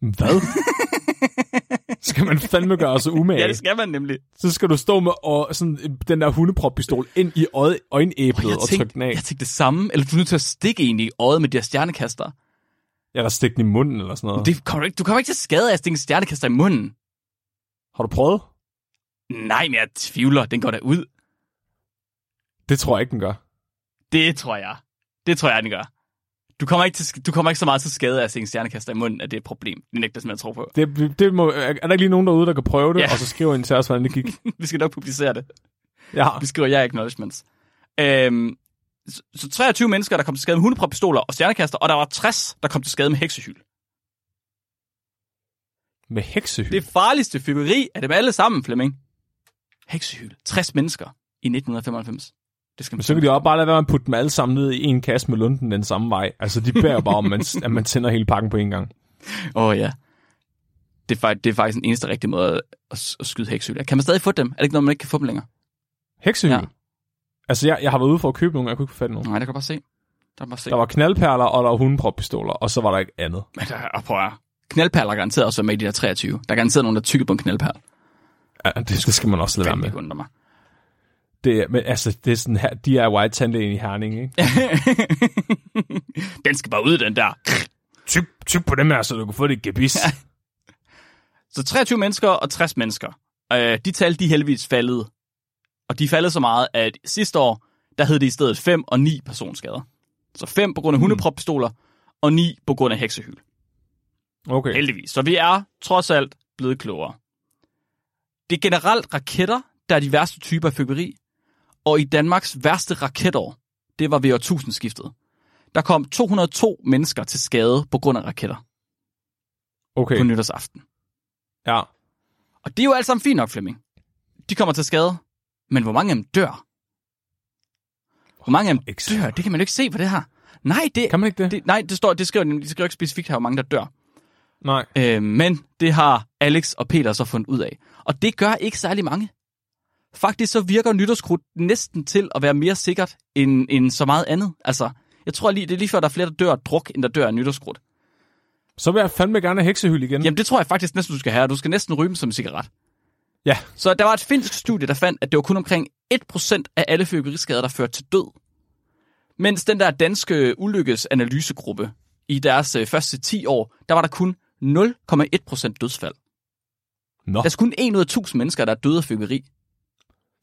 Hvad? skal man fandme gøre sig umage? Ja, det skal man nemlig. Så skal du stå med og, sådan, den der hundeproppistol ind i øje, øjenæblet og tænkte, trykke den af. jeg tænkte det samme, eller du er nødt til at stikke en i øjet med de her stjernekaster. Jeg har stikket i munden eller sådan noget. Det kommer du, ikke, du kommer ikke til skade af at stikke en stjernekaster i munden. Har du prøvet? Nej, men jeg tvivler. Den går da ud. Det tror jeg ikke, den gør. Det tror jeg. Det tror jeg, den gør. Du kommer ikke, til, du kommer ikke så meget til skade af at stikke en stjernekaster i munden, at det er et problem. Det nægter simpelthen at tro på. Det, det må, er der ikke lige nogen derude, der kan prøve det, Ja. ja. og så skriver ind til os, hvordan det gik? Vi skal nok publicere det. Ja. Vi skriver jeg acknowledgements. Øhm, så, så 23 mennesker, der kom til skade med hundeproppistoler og stjernekaster, og der var 60, der kom til skade med heksehyl. Med heksehyld. Det farligste fyrværkeri af dem alle sammen, Flemming. Heksehyl. 60 mennesker i 1995. Det skal man Men så kan de også bare lade være med at putte dem alle sammen ned i en kasse med lunden den samme vej. Altså, de bærer bare om, man, at man tænder hele pakken på en gang. Åh oh, ja. Det er, faktisk, det er faktisk den eneste rigtige måde at, at skyde heksehyl. af. Kan man stadig få dem? Er det ikke noget, man ikke kan få dem længere? Heksehyld? Ja. Altså, jeg, jeg har været ude for at købe nogle, jeg kunne ikke få fat i nogen. Nej, det kan bare se. Der bare se. Der var knaldperler, og der var hundeproppistoler, og så var der ikke andet. Men der er, prøv at knaldperler er garanteret også med i de der 23. Der er garanteret nogen, der tykker på en knaldperl. Ja, det, det skal man også lade være med. undre mig. Det, er- men altså, det er sådan her, de er white tandlægen i Herning, ikke? den skal bare ud, den der. Typ, typ på dem her, så du kan få det gebis. Ja. Så 23 mennesker og 60 mennesker. Øh, de tal, de er heldigvis faldet. Og de er faldet så meget, at sidste år, der hed det i stedet 5 og 9 personskader. Så 5 på grund af hundeproppistoler, og 9 på grund af heksehyl. Okay. Heldigvis. Så vi er trods alt blevet klogere. Det er generelt raketter, der er de værste typer af fyrværkeri. Og i Danmarks værste raketår, det var ved årtusindskiftet. Der kom 202 mennesker til skade på grund af raketter Okay, på nytårsaften. ja. Og det er jo alt sammen fint nok, Flemming. De kommer til skade. Men hvor mange af dem dør? Hvor mange af dem dør? Det kan man jo ikke se på det her. Nej, det, Kan man ikke det? det, nej, det, står, det skriver, de skriver ikke specifikt her, hvor mange der dør. Nej. Øh, men det har Alex og Peter så fundet ud af. Og det gør ikke særlig mange. Faktisk så virker nytårskrudt næsten til at være mere sikkert end, end så meget andet. Altså, jeg tror lige, det er lige før, der er flere, der dør af druk, end der dør af nytårskrudt. Så vil jeg fandme gerne heksehyld igen. Jamen, det tror jeg faktisk næsten, du skal have. Du skal næsten ryge som en cigaret. Ja. Så der var et finsk studie, der fandt, at det var kun omkring 1% af alle fyrværkeriskader, der førte til død. Mens den der danske ulykkesanalysegruppe, i deres øh, første 10 år, der var der kun 0,1% dødsfald. Nå. Der er kun 1 ud af 1000 mennesker, der er døde af fyrværkeri.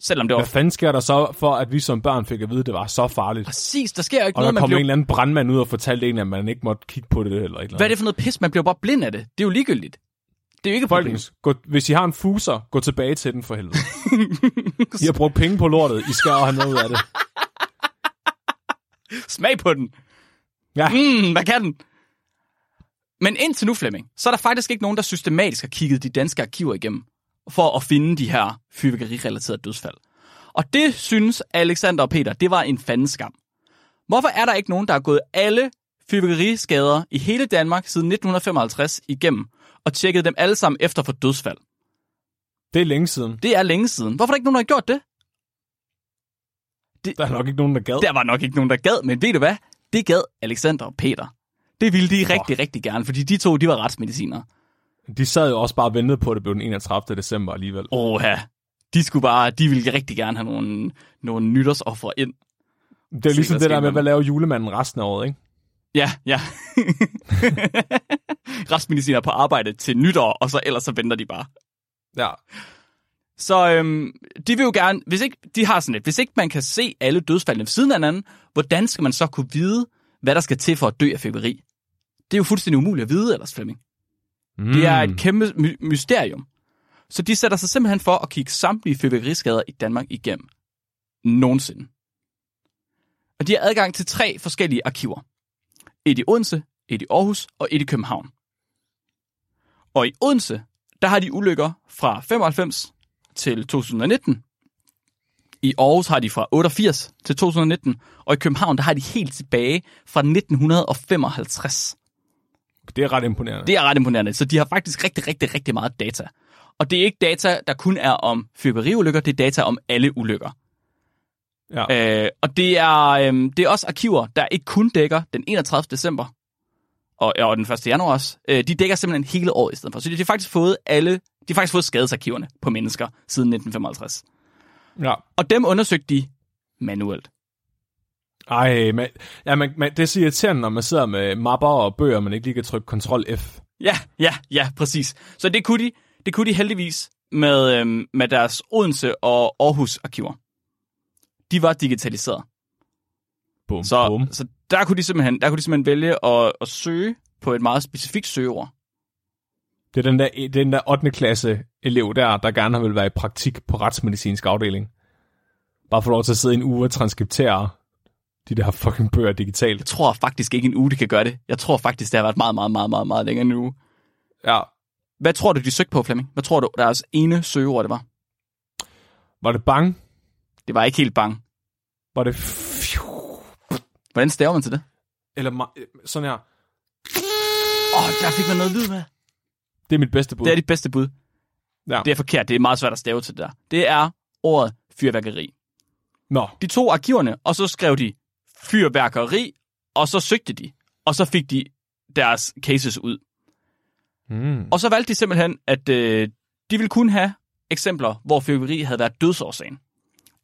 Selvom det var Hvad fanden sker der så for, at vi som børn fik at vide, at det var så farligt? præcis, der sker jo ikke Og der noget, man kom bliver... en eller anden brandmand ud og fortalte en, at man ikke måtte kigge på det eller et eller andet. Hvad er det for noget pis? Man bliver bare blind af det. Det er jo ligegyldigt. Det er jo ikke. Folkens, gå, hvis I har en fuser, gå tilbage til den for helvede. I har brugt penge på lortet. I skal have noget ud af det. Smag på den. Ja. Mm, hvad kan den? Men indtil nu, Flemming, så er der faktisk ikke nogen, der systematisk har kigget de danske arkiver igennem for at finde de her fyrværkerirelaterede dødsfald. Og det synes Alexander og Peter, det var en fandeskam. Hvorfor er der ikke nogen, der har gået alle fyrværkeriskader i hele Danmark siden 1955 igennem og tjekket dem alle sammen efter for dødsfald? Det er længe siden. Det er længe siden. Hvorfor er der ikke nogen, der har gjort det? Der er nok ikke nogen, der gad. Der var nok ikke nogen, der gad, men ved du hvad? Det gad Alexander og Peter. Det ville de rigtig, rigtig gerne, fordi de to, de var retsmedicinere. De sad jo også bare og ventede på, at det blev den 31. december alligevel. Oha, de skulle bare, de ville rigtig gerne have nogle, nogle nytårsoffer ind. Det er Se, ligesom det der med, hvad laver julemanden resten af året, ikke? Ja, ja. Retsmediciner på arbejde til nytår, og så ellers så venter de bare. Ja. Så øhm, de vil jo gerne, hvis ikke, de har sådan et, hvis ikke man kan se alle dødsfaldene ved siden af hinanden, hvordan skal man så kunne vide, hvad der skal til for at dø af feberi? Det er jo fuldstændig umuligt at vide ellers, Flemming. Mm. Det er et kæmpe my- mysterium. Så de sætter sig simpelthen for at kigge samtlige fyrværkeriskader i Danmark igennem. Nogensinde. Og de har adgang til tre forskellige arkiver. Et i Odense, et i Aarhus og et i København. Og i Odense, der har de ulykker fra 95 til 2019. I Aarhus har de fra 88 til 2019. Og i København, der har de helt tilbage fra 1955. Det er ret imponerende. Det er ret imponerende. Så de har faktisk rigtig, rigtig, rigtig meget data. Og det er ikke data, der kun er om fyrværkeriulykker, det er data om alle ulykker. Ja. Øh, og det er, øh, det er også arkiver, der ikke kun dækker den 31. december og, og den 1. januar også. Øh, de dækker simpelthen hele året i stedet for. Så de har faktisk fået alle, de har faktisk fået skadesarkiverne på mennesker siden 1955. ja. Og dem undersøgte de manuelt. Ej, man, ja, man, man, det er så irriterende, når man sidder med mapper og bøger, man ikke lige kan trykke Ctrl F. Ja, ja, ja, præcis. Så det kunne de, det kunne de heldigvis med, øhm, med deres Odense og Aarhus arkiver. De var digitaliseret. Bum, Så, bum. så der, kunne de simpelthen, der kunne de simpelthen vælge at, at søge på et meget specifikt søgeord. Det er den der, er den der 8. klasse elev der, der gerne vil være i praktik på retsmedicinsk afdeling. Bare få lov til at sidde en uge og transkriptere de der fucking bøger digitalt. Jeg tror faktisk ikke en uge, de kan gøre det. Jeg tror faktisk, det har været meget, meget, meget, meget, meget længere end en uge. Ja. Hvad tror du, de søgte på, Flemming? Hvad tror du, deres ene søgeord det var? Var det bang? Det var ikke helt bang. Var det? Hvordan staver man til det? Eller sådan her. Åh, oh, der fik man noget lyd med. Det er mit bedste bud. Det er dit bedste bud. Ja. Det er forkert. Det er meget svært at stave til det der. Det er ordet fyrværkeri. Nå, De tog arkiverne, og så skrev de fyrværkeri, og så søgte de. Og så fik de deres cases ud. mm. Og så valgte de simpelthen, at øh, de ville kun have eksempler, hvor fyrværkeri havde været dødsårsagen.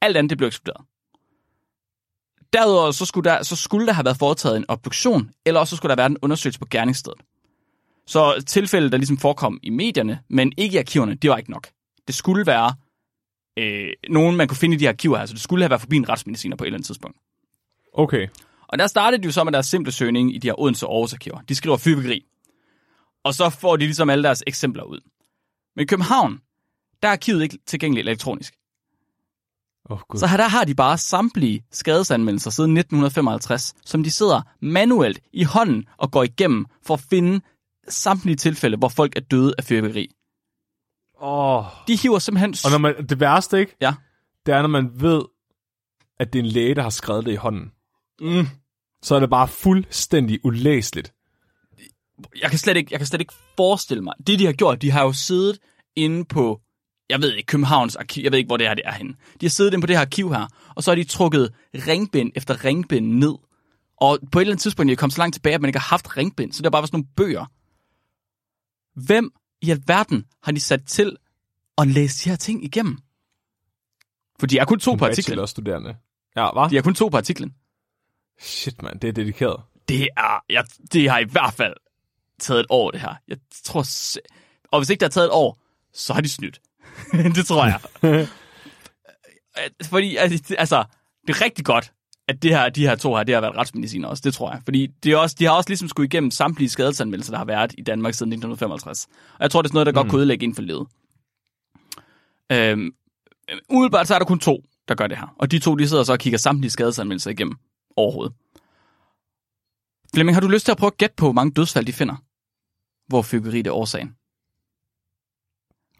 Alt andet det blev ekskluderet. Derudover så skulle, der, så skulle der have været foretaget en obduktion, eller også så skulle der været en undersøgelse på gerningsstedet. Så tilfælde, der ligesom forekom i medierne, men ikke i arkiverne, det var ikke nok. Det skulle være øh, nogen, man kunne finde i de arkiver her, så det skulle have været forbi en retsmediciner på et eller andet tidspunkt. Okay. Og der startede de jo så med deres simple søgning i de her Odense og Aarhus arkiver. De skriver fyrværkeri. Og så får de ligesom alle deres eksempler ud. Men i København, der er arkivet ikke tilgængeligt elektronisk. Oh, gud. Så her der har de bare samtlige skadesanmeldelser siden 1955, som de sidder manuelt i hånden og går igennem for at finde samtlige tilfælde, hvor folk er døde af fyrværkeri. Åh. De hiver simpelthen... Og når man, det værste, ikke? Ja. Det er, når man ved, at det er en læge, der har skrevet det i hånden. Mm, Så er det bare fuldstændig ulæseligt. jeg, kan slet ikke, jeg kan slet ikke forestille mig. Det, de har gjort, de har jo siddet inde på, jeg ved ikke, Københavns arkiv, jeg ved ikke, hvor det her det er henne. De har siddet inde på det her arkiv her, og så har de trukket ringbind efter ringbind ned. Og på et eller andet tidspunkt, jeg kom så langt tilbage, at man ikke har haft ringbind, så det har bare været sådan nogle bøger. Hvem i alverden har de sat til at læse de her ting igennem? For de er kun to på artiklen. studerende. Ja, hvad? De er kun to på artiklen. Shit, mand, det er dedikeret. Det er, jeg, det har i hvert fald taget et år, det her. Jeg tror, og hvis ikke det har taget et år, så har de snydt. det tror jeg. Fordi, altså, det er rigtig godt, at det her, de her to her, det har været retsmediciner også, det tror jeg. Fordi det er også, de har også ligesom skulle igennem samtlige skadesanmeldelser, der har været i Danmark siden 1955. Og jeg tror, det er sådan noget, der godt kunne ødelægge inden for ledet. Øhm, umiddelbart så er der kun to, der gør det her. Og de to, de sidder så og kigger samtlige skadesanmeldelser igennem overhovedet. Flemming, har du lyst til at prøve at gætte på, hvor mange dødsfald de finder? Hvor fyrværkeri det er årsagen.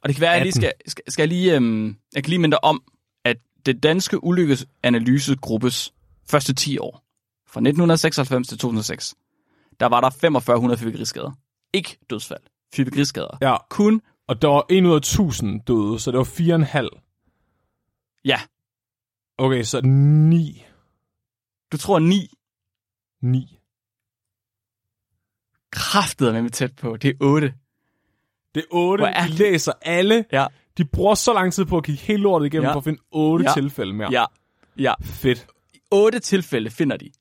Og det kan være, at jeg lige 18. skal, skal, skal jeg lige, øhm, jeg kan lige minde dig om, at det danske ulykkesanalysegruppes første 10 år, fra 1996 til 2006, der var der 4500 fyrværkeriskader. Ikke dødsfald. Fyrværkeriskader. Ja, Kun, og der var 1 ud af 1000 døde, så det var 4,5. ja, Okay, så 9. du tror 9 9. kraftede med tæt på. Det er 8. Det er 8. Hvor er De det- læser alle. Ja, De bruger så lang tid på at kigge hele lortet igennem Ja. ja. for at finde 8 Ja. ja. tilfælde mere. ja, ja. Fedt. 8 tilfælde finder de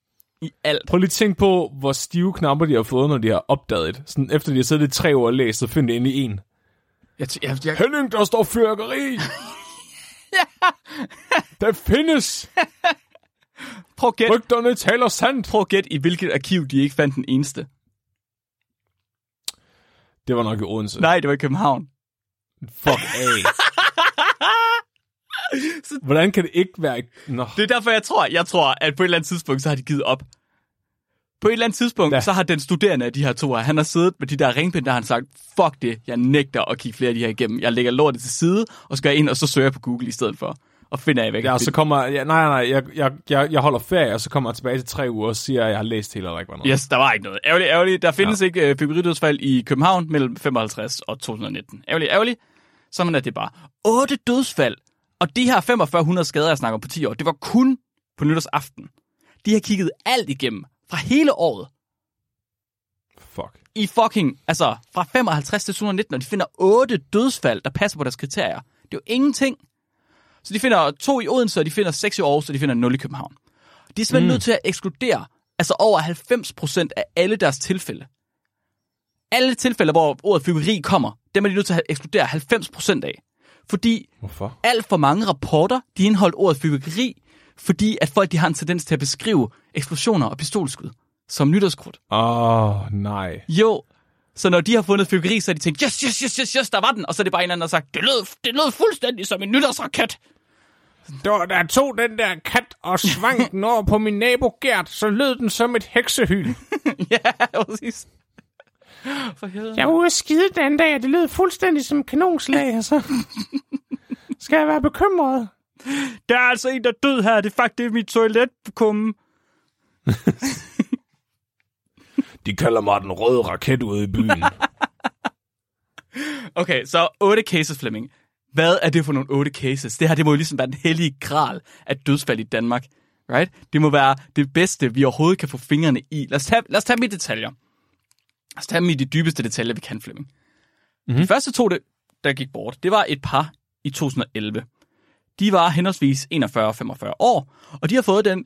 i alt. Prøv lige at tænke på, hvor stive knapper de har fået, når de har opdaget det. Sådan efter de har siddet i tre år og læst, så finder de ind i en. Jeg, t- jeg, jeg, Henning, der står fyrkeri! Det findes! prøv at gætte, Rygterne taler sandt! prøv at gætte, i hvilket arkiv de ikke fandt den eneste. Det var nok i Odense. Nej, det var i København. Fuck af. Hvordan kan det ikke være... Nå. Det er derfor, jeg tror, jeg tror, at på et eller andet tidspunkt, så har de givet op. På et eller andet tidspunkt, ja. Så har den studerende af de her to han har siddet med de der ringpinde, der har han sagt, fuck det, jeg nægter at kigge flere af de her igennem. Jeg lægger lortet til side, og skal ind, og så søger jeg på Google i stedet for. Og finder jeg væk. Ja, så kommer... Ja, nej, nej, jeg, jeg, jeg, jeg holder ferie, og så kommer jeg tilbage til tre uger og siger, at jeg har læst hele, eller ikke var noget. Yes, der var ikke noget. Ærgerligt, ærgerligt. Der findes ja. ikke uh, fibridødsfald i København mellem 55 og 2019. Ærgerligt, ærgerligt. Sådan er det bare. 8 dødsfald. Og de her 4500 skader, jeg snakker om på 10 år, det var kun på nytårsaften. De har kigget alt igennem fra hele året. Fuck. i fucking, altså fra 55 til 2019, og de finder otte dødsfald, der passer på deres kriterier. Det er jo ingenting. Så de finder to i Odense, og de finder seks i Aarhus, og de finder 0 i København. De er simpelthen mm. nødt til at ekskludere, altså over 90% af alle deres tilfælde. Alle tilfælde, hvor ordet fyrværkeri kommer, dem er de nødt til at ekskludere 90% af. Fordi Hvorfor? alt for mange rapporter, de indeholdt ordet fyrværkeri, fordi at folk de har en tendens til at beskrive eksplosioner og pistolskud som nytårskrudt. Åh, oh, nej. Jo, så når de har fundet fyrværkeri, så har de tænkt, yes, yes, yes, yes, yes, der var den. Og så er det bare en eller anden, der har sagt, det lød, det lød fuldstændig som en nytårsraket. Da der tog den der kat og svang den over på min nabo Gert, så lød den som et heksehyl. ja, præcis. For helvede. Jeg var ude at skide den dag, og det lød fuldstændig som kanonslag, og så skal jeg være bekymret. Der er altså en, der er død her. Det er faktisk mit toiletkumme. De kalder mig den røde raket ude i byen. Okay, så otte cases, Flemming. Hvad er det for nogle otte cases? Det her, det må jo ligesom være den hellige gral af dødsfald i Danmark. Right? Det må være det bedste, vi overhovedet kan få fingrene i. Lad os tage, lad os tage dem i detaljer. Lad os tage dem i de dybeste detaljer, vi kan, Flemming. Mm-hmm. De første to, der gik bort, det var et par i 2011. De var henholdsvis 41 og 45 år, og de har fået den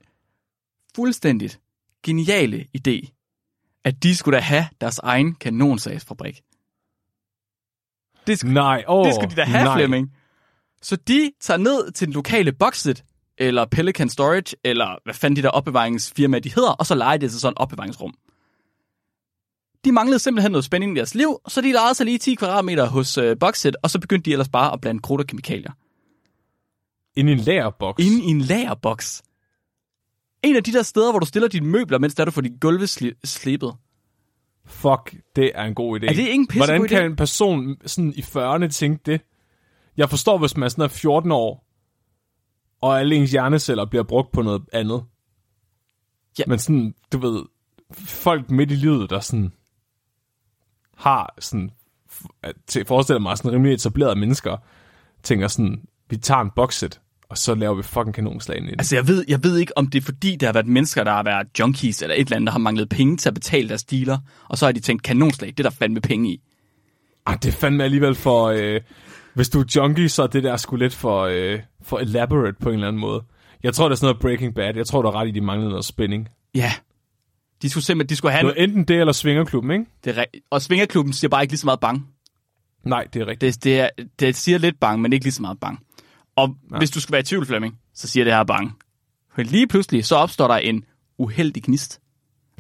fuldstændigt geniale idé, at de skulle da have deres egen kanonsagsfabrik. Det, sk- nej, åh, det skulle de da have, nej. Flemming. Så de tager ned til den lokale Boxit, eller Pelican Storage, eller hvad fanden de der opbevaringsfirma de hedder, og så leger de til sådan et opbevaringsrum. De manglede simpelthen noget spænding i deres liv, så de lejede sig lige 10 kvadratmeter hos uh, Boxit, og så begyndte de ellers bare at blande krudt og kemikalier. Ind i en lagerboks. Inde i en lagerboks. En af de der steder, hvor du stiller dine møbler, mens der du får dit gulve sli- slebet. Fuck, det er en god idé. Er det ikke en Hvordan kan idé? en person sådan i 40'erne tænke det? Jeg forstår, hvis man er sådan er 14 år, og alle ens hjerneceller bliver brugt på noget andet. Ja. Men sådan, du ved, folk midt i livet, der sådan har sådan, til forestiller mig sådan rimelig etablerede mennesker, tænker sådan, vi tager en boxet, og så laver vi fucking kanonslag ind i det. Altså, jeg ved, jeg ved ikke, om det er fordi, der har været mennesker, der har været junkies eller et eller andet, der har manglet penge til at betale deres dealer, og så har de tænkt, kanonslag, det er der fandme penge i. Ah, det er fandme alligevel for... Øh, hvis du er junkie, så er det der sgu lidt for, øh, for elaborate på en eller anden måde. Jeg tror, det er sådan noget Breaking Bad. Jeg tror, du er ret i, de manglede noget spænding. Ja. De skulle simpelthen, de skulle have Det var enten det, eller Svingerklubben, ikke? det er ri- Og Svingerklubben siger bare ikke lige så meget bang. Nej, det er rigtigt. Det, det, er, det siger lidt bang, men ikke lige så meget bang. Og ja. hvis du skal være i tvivl, Flemming, så siger det her bang. For lige pludselig, så opstår der en uheldig gnist.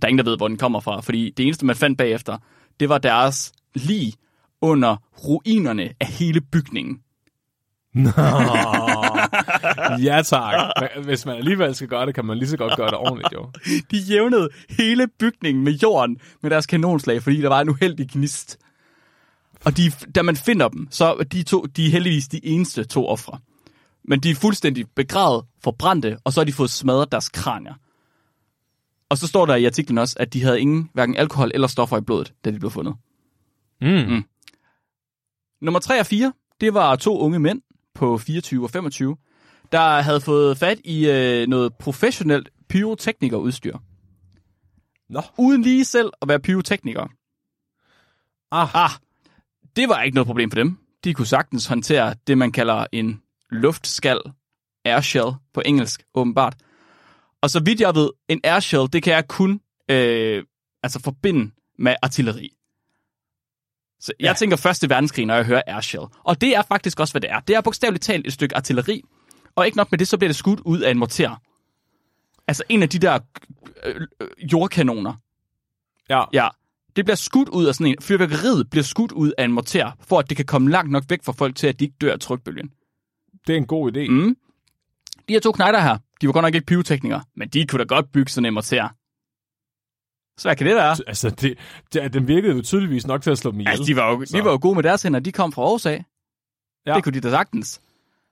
Der er ingen, der ved, hvor den kommer fra, fordi det eneste, man fandt bagefter, det var deres lig under ruinerne af hele bygningen. ja, tak. Men Hvis man alligevel skal gøre det, kan man lige så godt gøre det ordentligt, jo. De jævnede hele bygningen med jorden med deres kanonslag, fordi der var en uheldig gnist. Og de, da man finder dem, så er de, to, de er heldigvis de eneste to ofre. Men de er fuldstændig begravet, forbrændte, og så har de fået smadret deres kranier. Og så står der i artiklen også, at de havde ingen hverken alkohol eller stoffer i blodet, da de blev fundet. Mm. Mm. Nummer 3 og 4, det var to unge mænd på 24 og 25, der havde fået fat i øh, noget professionelt pyroteknikerudstyr. Nå. Uden lige selv at være pyrotekniker. Ah, Ah, det var ikke noget problem for dem. De kunne sagtens håndtere det, man kalder en luftskal, airshell på engelsk, åbenbart. Og så vidt jeg ved, en airshell, det kan jeg kun øh, altså forbinde med artilleri. Så jeg Ja. tænker første verdenskrig, når jeg hører airshell. Og det er faktisk også, hvad det er. Det er bogstaveligt talt et stykke artilleri. Og ikke nok med det, så bliver det skudt ud af en morter. Altså en af de der øh, jordkanoner. ja. Ja, det bliver skudt ud af sådan en... Fyrværkeriet bliver skudt ud af en morter, for at det kan komme langt nok væk fra folk til, at de ikke dør af trykbølgen. Det er en god idé. Mm. De her to knejder her, de var godt nok ikke pyroteknikere, men de kunne da godt bygge sådan en morter. Så kan det være? Altså, det, det, den virkede jo tydeligvis nok til at slå dem ihjel. Altså, de var, jo, de var jo gode med deres hænder. De kom fra Aarhus af. Ja. Det kunne de da sagtens.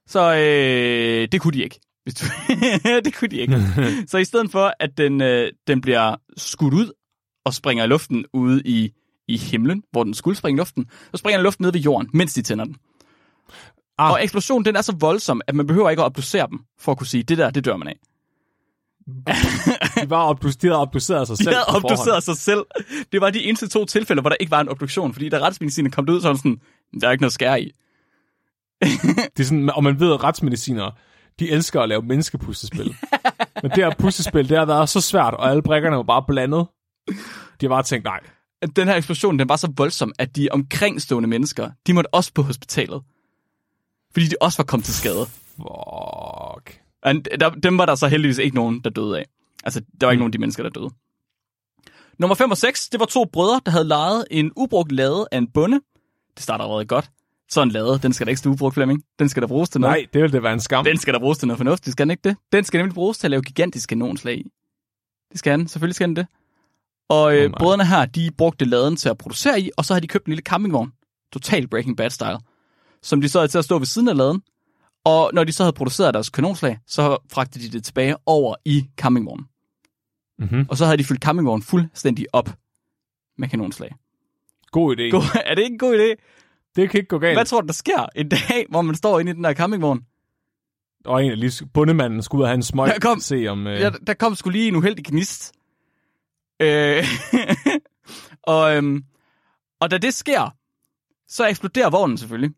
Så øh, det kunne de ikke. Det kunne de ikke. Så i stedet for, at den, øh, den bliver skudt ud og springer i luften ude i, i himlen, hvor den skulle springe i luften, så springer den luften ned ved jorden, mens de tænder den. Ah. Og eksplosionen, den er så voldsom, at man behøver ikke at obducere dem, for at kunne sige, det der, det dør man af. De, var obdus, de havde obduceret sig De selv havde på forhånd. obduceret sig selv. Det var de eneste to tilfælde, hvor der ikke var en obduktion, fordi da retsmedicinen kom ud, så var sådan, der er ikke noget skær i. Det er sådan, og man ved, at retsmedicinere, de elsker at lave menneskepuslespil. Men det her puslespil, det har været så svært, og alle brikkerne var bare blandet. De har bare tænkt, nej, den her eksplosion, den var så voldsom, at de omkringstående mennesker, de måtte også på hospitalet. Fordi de også var kommet til skade. fuck. Og der, dem var der så heldigvis ikke nogen, der døde af. Altså, der var ikke mm. nogen af de mennesker, der døde. Nummer 5 og 6, det var to brødre, der havde lejet en ubrugt lade af en bonde. Det starter allerede godt. Så en lade, den skal da ikke stå ubrugt, Flemming. Den skal da bruges til noget. Nej, det ville det være en skam. Den skal da bruges til noget fornuftigt, skal den ikke det? Den skal nemlig bruges til at lave gigantiske kanonslag i. Det skal den, selvfølgelig skal den det. Og øh, Oh brødrene her, de brugte laden til at producere i, og så har de købt en lille campingvogn. Total Breaking Bad style. Som de så havde til at stå ved siden af laden. Og når de så havde produceret deres kanonslag, så fragtede de det tilbage over i campingvognen. Mm-hmm. Og så havde de fyldt campingvognen fuldstændig op med kanonslag. God idé. God, er det ikke en god idé? Det kan ikke gå galt. Hvad tror du, der sker en dag, hvor man står inde i den der campingvogn? Og en af lige bundemanden skulle ud og have en smøg. Ja, kom. Se om... Øh... Ja, der kom sgu lige en uheldig gnist. Øh, og, øhm, og da det sker, så eksploderer vognen selvfølgelig.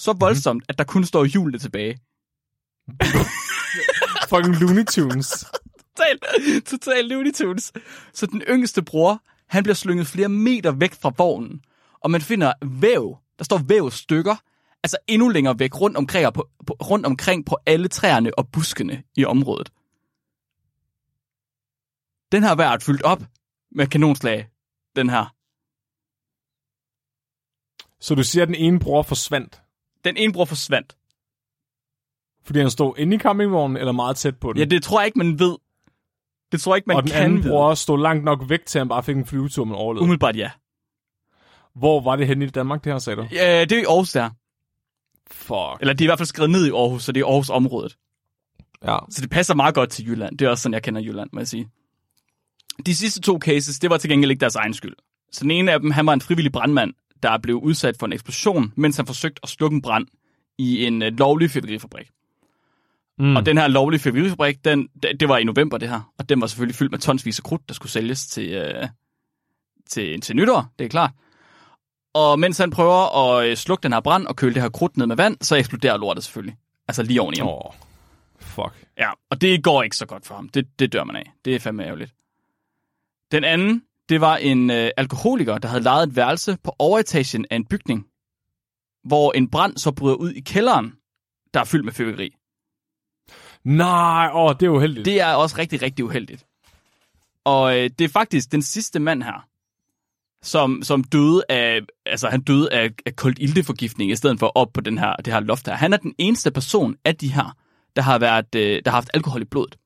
Så voldsomt, at der kun står hjulene tilbage. Fucking Looney Tunes. Total, total Looney Tunes. Så den yngste bror, han bliver slynget flere meter væk fra vognen. Og man finder væv. Der står vævstykker. Altså endnu længere væk, rundt omkring, på, på, rundt omkring på alle træerne og buskene i området. Den har været fyldt op med kanonslag. Den her. Så du siger, at den ene bror forsvandt, Den ene bror forsvandt. fordi han stod inde i campingvognen, eller meget tæt på den? Ja, det tror jeg ikke, man ved. Det tror jeg ikke, man og den kan anden vide. bror stod langt nok væk til, at han bare fik en flyvetur, men overlevede. Umiddelbart ja. Hvor var det henne i Danmark, det her, sagde du? ja. det er i Aarhus der. Fuck. Eller det er i hvert fald skrevet ned i Aarhus, så det er Aarhus området. Ja. Så det passer meget godt til Jylland. Det er også sådan, jeg kender Jylland, må jeg sige. De sidste to cases, det var til gengæld ikke deres egen skyld. Så den ene af dem, han var en frivillig brandmand, der blev udsat for en eksplosion, mens han forsøgte at slukke en brand i en øh, lovlig fyrværkerifabrik. Mm. Og den her lovlige fyrværkerifabrik, den, det det var i november det her, og den var selvfølgelig fyldt med tonsvis af krudt, der skulle sælges til, øh, til, til nytår, det er klart. Og mens han prøver at øh, slukke den her brand og køle det her krudt ned med vand, så eksploderer lortet selvfølgelig. Altså lige oven i ham. Åh, oh, fuck. Ja, og det går ikke så godt for ham. Det, det dør man af. Det er fandme ærgerligt. Den anden, det var en øh, alkoholiker, der havde lejet et værelse på overetagen af en bygning, hvor en brand så bryder ud i kælderen, der er fyldt med fyrværkeri. Nej, åh, det er uheldigt. Det... Er også rigtig, rigtig uheldigt. Og øh, det er faktisk den sidste mand her, som, som døde af, altså han døde af, af koldt ilteforgiftning, i stedet for op på den her, det her loft her. Han er den eneste person af de her, der har, været, øh, der har haft alkohol i blodet.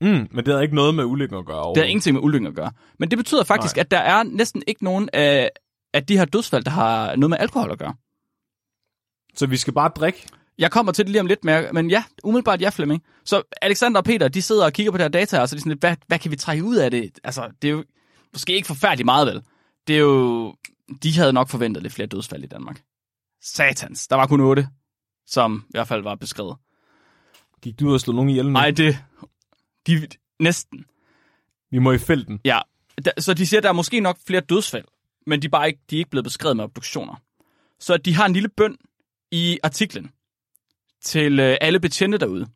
Mm, men det havde ikke noget med ulykken at gøre. Det har ingenting med ulykken at gøre. Men det betyder faktisk, Nej. at der er næsten ikke nogen af, af de her dødsfald, der har noget med alkohol at gøre. Så vi skal bare drikke? Jeg kommer til det lige om lidt, men, men ja, umiddelbart ja, Flemming. Så Alexander og Peter, de sidder og kigger på det her data, og så er de sådan lidt, hvad, hvad kan vi trække ud af det? Altså, det er jo måske ikke forfærdeligt meget, vel? Det er jo... De havde nok forventet lidt flere dødsfald i Danmark. Satans. Der var kun otte, som i hvert fald var beskrevet. Gik du ud og slog nogen ihjel? Nej, det... De, næsten. Vi må i felten. Ja, da, så de siger, at der er måske nok flere dødsfald, men de er bare ikke, de er ikke blevet beskrevet med obduktioner. Så de har en lille bøn i artiklen til øh, alle betjente derude.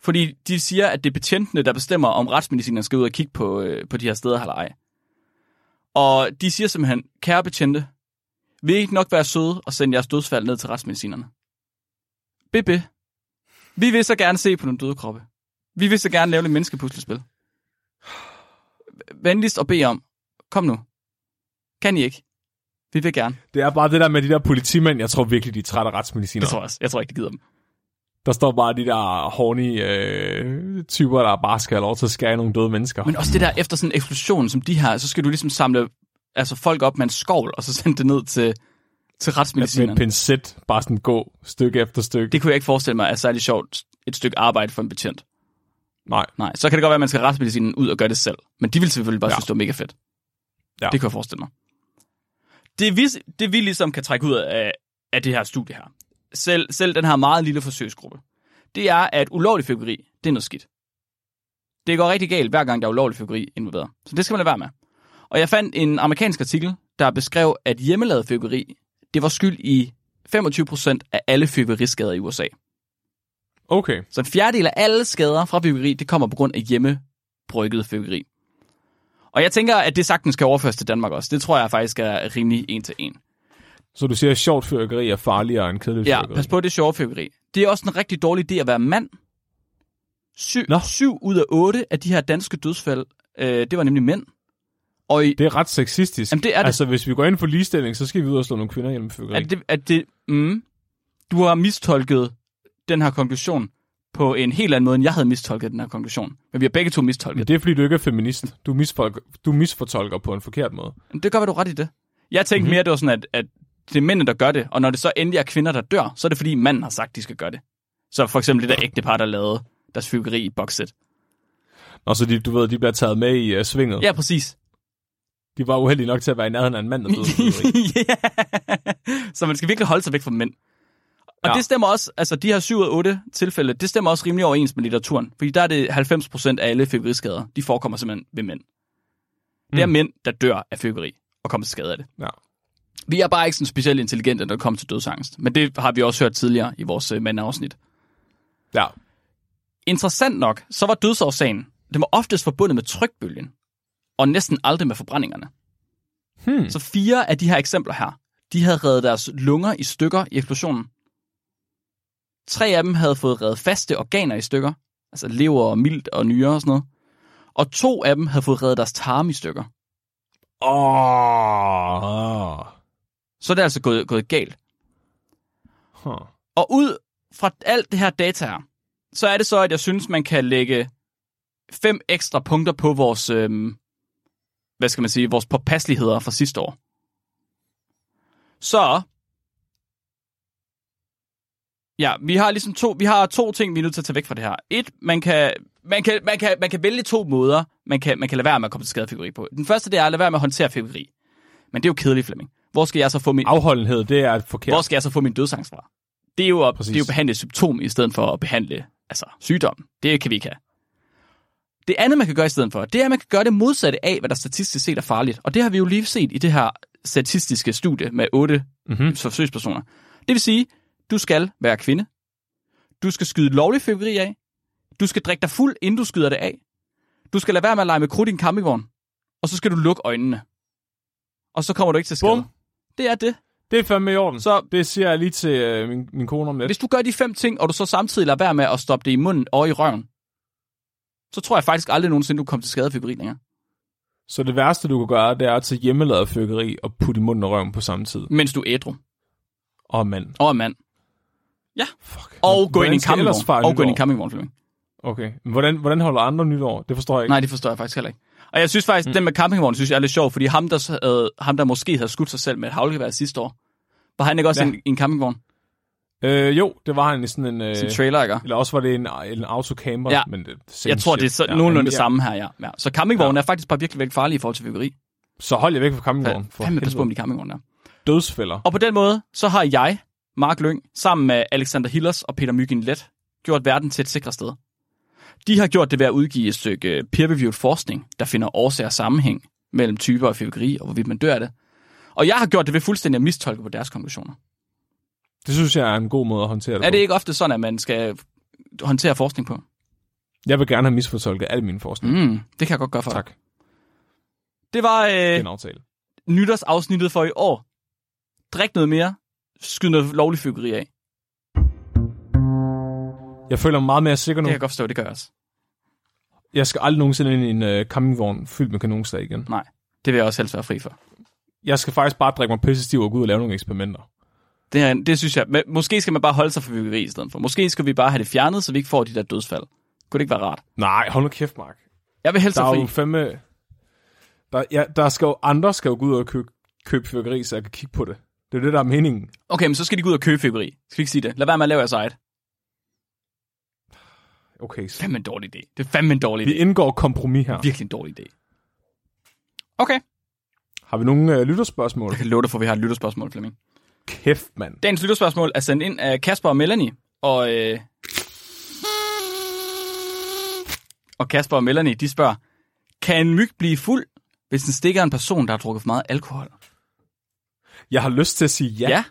Fordi de siger, at det er betjentene, der bestemmer, om retsmedicinerne skal ud og kigge på, øh, på de her steder eller ej. Og de siger simpelthen, kære betjente, vil I ikke nok være søde og sende jeres dødsfald ned til retsmedicinerne? Bebe, vi vil så gerne se på nogle døde kroppe. Vi vil så gerne lave et menneskepuslespil. Venligst og bede om, kom nu. Kan I ikke? Vi vil gerne. Det er bare det der med de der politimænd, jeg tror virkelig, de er trætte af retsmediciner. Det tror jeg også. Jeg tror ikke, de gider dem. Der står bare de der horny øh, typer, der bare skal have lov til at skære nogle døde mennesker. Men også det der, efter sådan en eksplosion som de her, så skal du ligesom samle altså folk op med en skovl, og så sende det ned til, til med retsmedicinerne. et pincet, bare sådan gå stykke efter stykke. Det kunne jeg ikke forestille mig er særlig sjovt et stykke arbejde for en betjent. Nej. Nej, så kan det godt være, at man skal retsmedicinen ud og gøre det selv. Men de vil selvfølgelig bare ja. Synes, det var mega fedt. Ja. Det kan jeg forestille mig. Det vi, det vi ligesom kan trække ud af, af det her studie her, selv, selv den her meget lille forsøgsgruppe, det er, at ulovlig fyrværkeri, det er noget skidt. Det går rigtig galt, hver gang der er ulovlig fyrværkeri involveret. Så det skal man lade være med. Og jeg fandt en amerikansk artikel, der beskrev, at hjemmelavet fyrværkeri, det var skyld i 25% af alle fyrværkeriskader i USA. Okay. Så en fjerdedel af alle skader fra fyrværkeri, det kommer på grund af hjemmebrygget fyrværkeri. Og jeg tænker, at det sagtens kan overføres til Danmark også. Det tror jeg faktisk er rimelig en til en. Så du siger, at sjovt fyrværkeri er farligere end kedeligt Ja, fyrværkeri? pas på, det er sjovt fyrværkeri. Det er også en rigtig dårlig idé at være mand. Syv, Nå. syv ud af otte af de her danske dødsfald, øh, det var nemlig mænd. Og i, Det er ret sexistisk. Jamen, det er det. Altså, hvis vi går ind for ligestilling, så skal vi ud og slå nogle kvinder ihjel med fyrværkeri. at det, at det, mm, du har mistolket den her konklusion på en helt anden måde, end jeg havde mistolket den her konklusion. Men vi har begge to mistolket Men det er, fordi du ikke er feminist. Du, misfolker, du misfortolker på en forkert måde. Men Det gør, hvad du ret i det. Jeg tænkte Mhm. mm-hmm. mere, det var sådan, at, at det er mændene, der gør det, og når det så endelig er kvinder, der dør, så er det fordi manden har sagt, de skal gøre det. Så for eksempel det der ægtepar, der lavede deres fyrværkeri i bokset. Og så de, du ved, de bliver taget med i uh, svinget. Ja, præcis. De var uheldige nok til at være i nærheden af en mand, der døde. ja. Så man skal virkelig holde sig væk fra mænd. Og ja. Det stemmer også, altså de her 7 ud af 8 tilfælde, det stemmer også rimelig overens med litteraturen. Fordi der er det 90% af alle fyrværkeriskader, de forekommer simpelthen ved mænd. Det er Mm. mænd, der dør af fyrværkeri og kommer til skade af det. ja. Vi er bare ikke sådan specielt intelligente, når det kommer til dødsangst. Men det har vi også hørt tidligere i vores øh, mandafsnit. ja. Interessant nok, så var dødsårsagen, den var oftest forbundet med trykbølgen, og næsten aldrig med forbrændingerne. Hmm. Så fire af de her eksempler her, de havde reddet deres lunger i stykker i eksplosionen. Tre af dem havde fået reddet faste organer i stykker, altså lever og milt og nyre og sådan noget. Og to af dem havde fået reddet deres tarme i stykker. Åh. Oh. Så er det altså gået, gået galt. Huh. Og ud fra alt det her data her, så er det så, at jeg synes, man kan lægge fem ekstra punkter på vores, øhm, hvad skal man sige, vores påpasseligheder fra sidste år. Så, ja, vi har ligesom to, vi har to ting, vi er nødt til at tage væk fra det her. Et, man kan, man kan, man kan, man kan vælge to måder, man kan, man kan lade være med at komme til skade på. Den første, det er at lade være med at håndtere fyrværkeri. Men det er jo kedeligt, Flemming. Hvor skal jeg så få min, Afholdenhed, det er forkert. hvor skal jeg så få min dødsangst fra? Det er jo at, Præcis. det er jo at behandle symptom i stedet for at behandle altså, sygdommen. Det kan vi ikke have. Det andet, man kan gøre i stedet for, det er, at man kan gøre det modsatte af, hvad der statistisk set er farligt. Og det har vi jo lige set i det her statistiske studie med otte Mm-hmm. forsøgspersoner. Det vil sige, du skal være kvinde. Du skal skyde lovlig fyrværkeri af. Du skal drikke dig fuld, inden du skyder det af. Du skal lade være med at lege med krudt i en campingvogn. Og så skal du lukke øjnene. Og så kommer du ikke til skade. Bum. Det er det. Det er fandme i orden. Så Det siger jeg lige til øh, min, min kone om lidt. Hvis du gør de fem ting, og du så samtidig lader være med at stoppe det i munden og i røven, så tror jeg faktisk aldrig nogensinde, du kommer til skade af længere. Så det værste, du kan gøre, det er at tage hjemmelavet fyrkeri og putte i munden og røven på samme tid. Mens du er ædru Åh, mand. og er mand. Fuck. Og gå ind i en campingvogn. Og gå ind i en campingvogn, Flemming. Okay. Men hvordan, hvordan holder andre nytår? Det forstår jeg ikke. Nej, det forstår jeg faktisk heller ikke. Og jeg synes faktisk, mm. den med campingvognen, synes jeg er lidt sjov, fordi ham der, øh, ham, der måske havde skudt sig selv med et havlgevær sidste år, var han ikke også Ja. ja. en, en campingvogn? Øh, jo, det var han i sådan en... Øh, Som trailer, ikke? eller også var det en, en autocamper, Ja. men det, Jeg tror, det er så, ja, nogenlunde men det ja. samme her, ja. ja. Så campingvognen er faktisk bare virkelig, virkelig farlig i forhold til byggeri. Så hold jer væk fra campingvognen. For Fandme pas på helvede. de campingvogne der. Dødsfælder. Og på den måde, så har jeg, Mark Lyng, sammen med Alexander Hillers og Peter Myggen Let, gjort verden til et sikkert sted. De har gjort det ved at udgive et stykke peer-reviewed forskning, der finder årsager og sammenhæng mellem typer af fyrværkeri og hvorvidt man dør af det. Og jeg har gjort det ved fuldstændig at mistolke på deres konklusioner. Det synes jeg er en god måde at håndtere det Er på. det ikke ofte sådan, at man skal håndtere forskning på? Jeg vil gerne have misfortolket al min forskning. Mm, det kan jeg godt gøre for dig. Tak. Det var Det øh, en aftale. nytårsafsnittet for i år. Drik noget mere. Skyd noget lovligt fyrværkeri af. Jeg føler mig meget mere sikker Det nu. kan jeg godt forstå, det gør jeg også. Jeg skal aldrig nogensinde ind i en uh, campingvogn fyldt med kanonslag igen. Nej, det vil jeg også helst være fri for. Jeg skal faktisk bare drikke mig pisse stiv og gå ud og lave nogle eksperimenter. Det, her, det synes jeg. Men måske skal man bare holde sig for byggeri i stedet for. Måske skal vi bare have det fjernet, så vi ikke får de der dødsfald. Kunne det ikke være rart? Nej, hold nu kæft, Mark. Jeg vil helst Der er fri. jo fandme... Der, ja, der skal jo andre skal jo gå ud og købe, købe fyrværkeri, så jeg kan kigge på det. Det er det, der er meningen. Okay, men så skal de gå ud og købe fyrværkeri. Skal vi ikke sige det? Lad være med at lave jeres eget. Okay, så Fandme en dårlig idé. Det er fandme en dårlig vi idé. indgår kompromis her. Virkelig en dårlig idé. Okay. Har vi nogle uh, lytterspørgsmål? Jeg kan love dig for, at vi har et lytterspørgsmål, Flemming. Kæft, mand. Dagens lytterspørgsmål er sendt ind af Kasper og Melanie. Og, øh... og Kasper og Melanie, de spørger, kan en myg blive fuld, hvis den stikker en person, der har drukket for meget alkohol? Jeg har lyst til at sige ja, ja.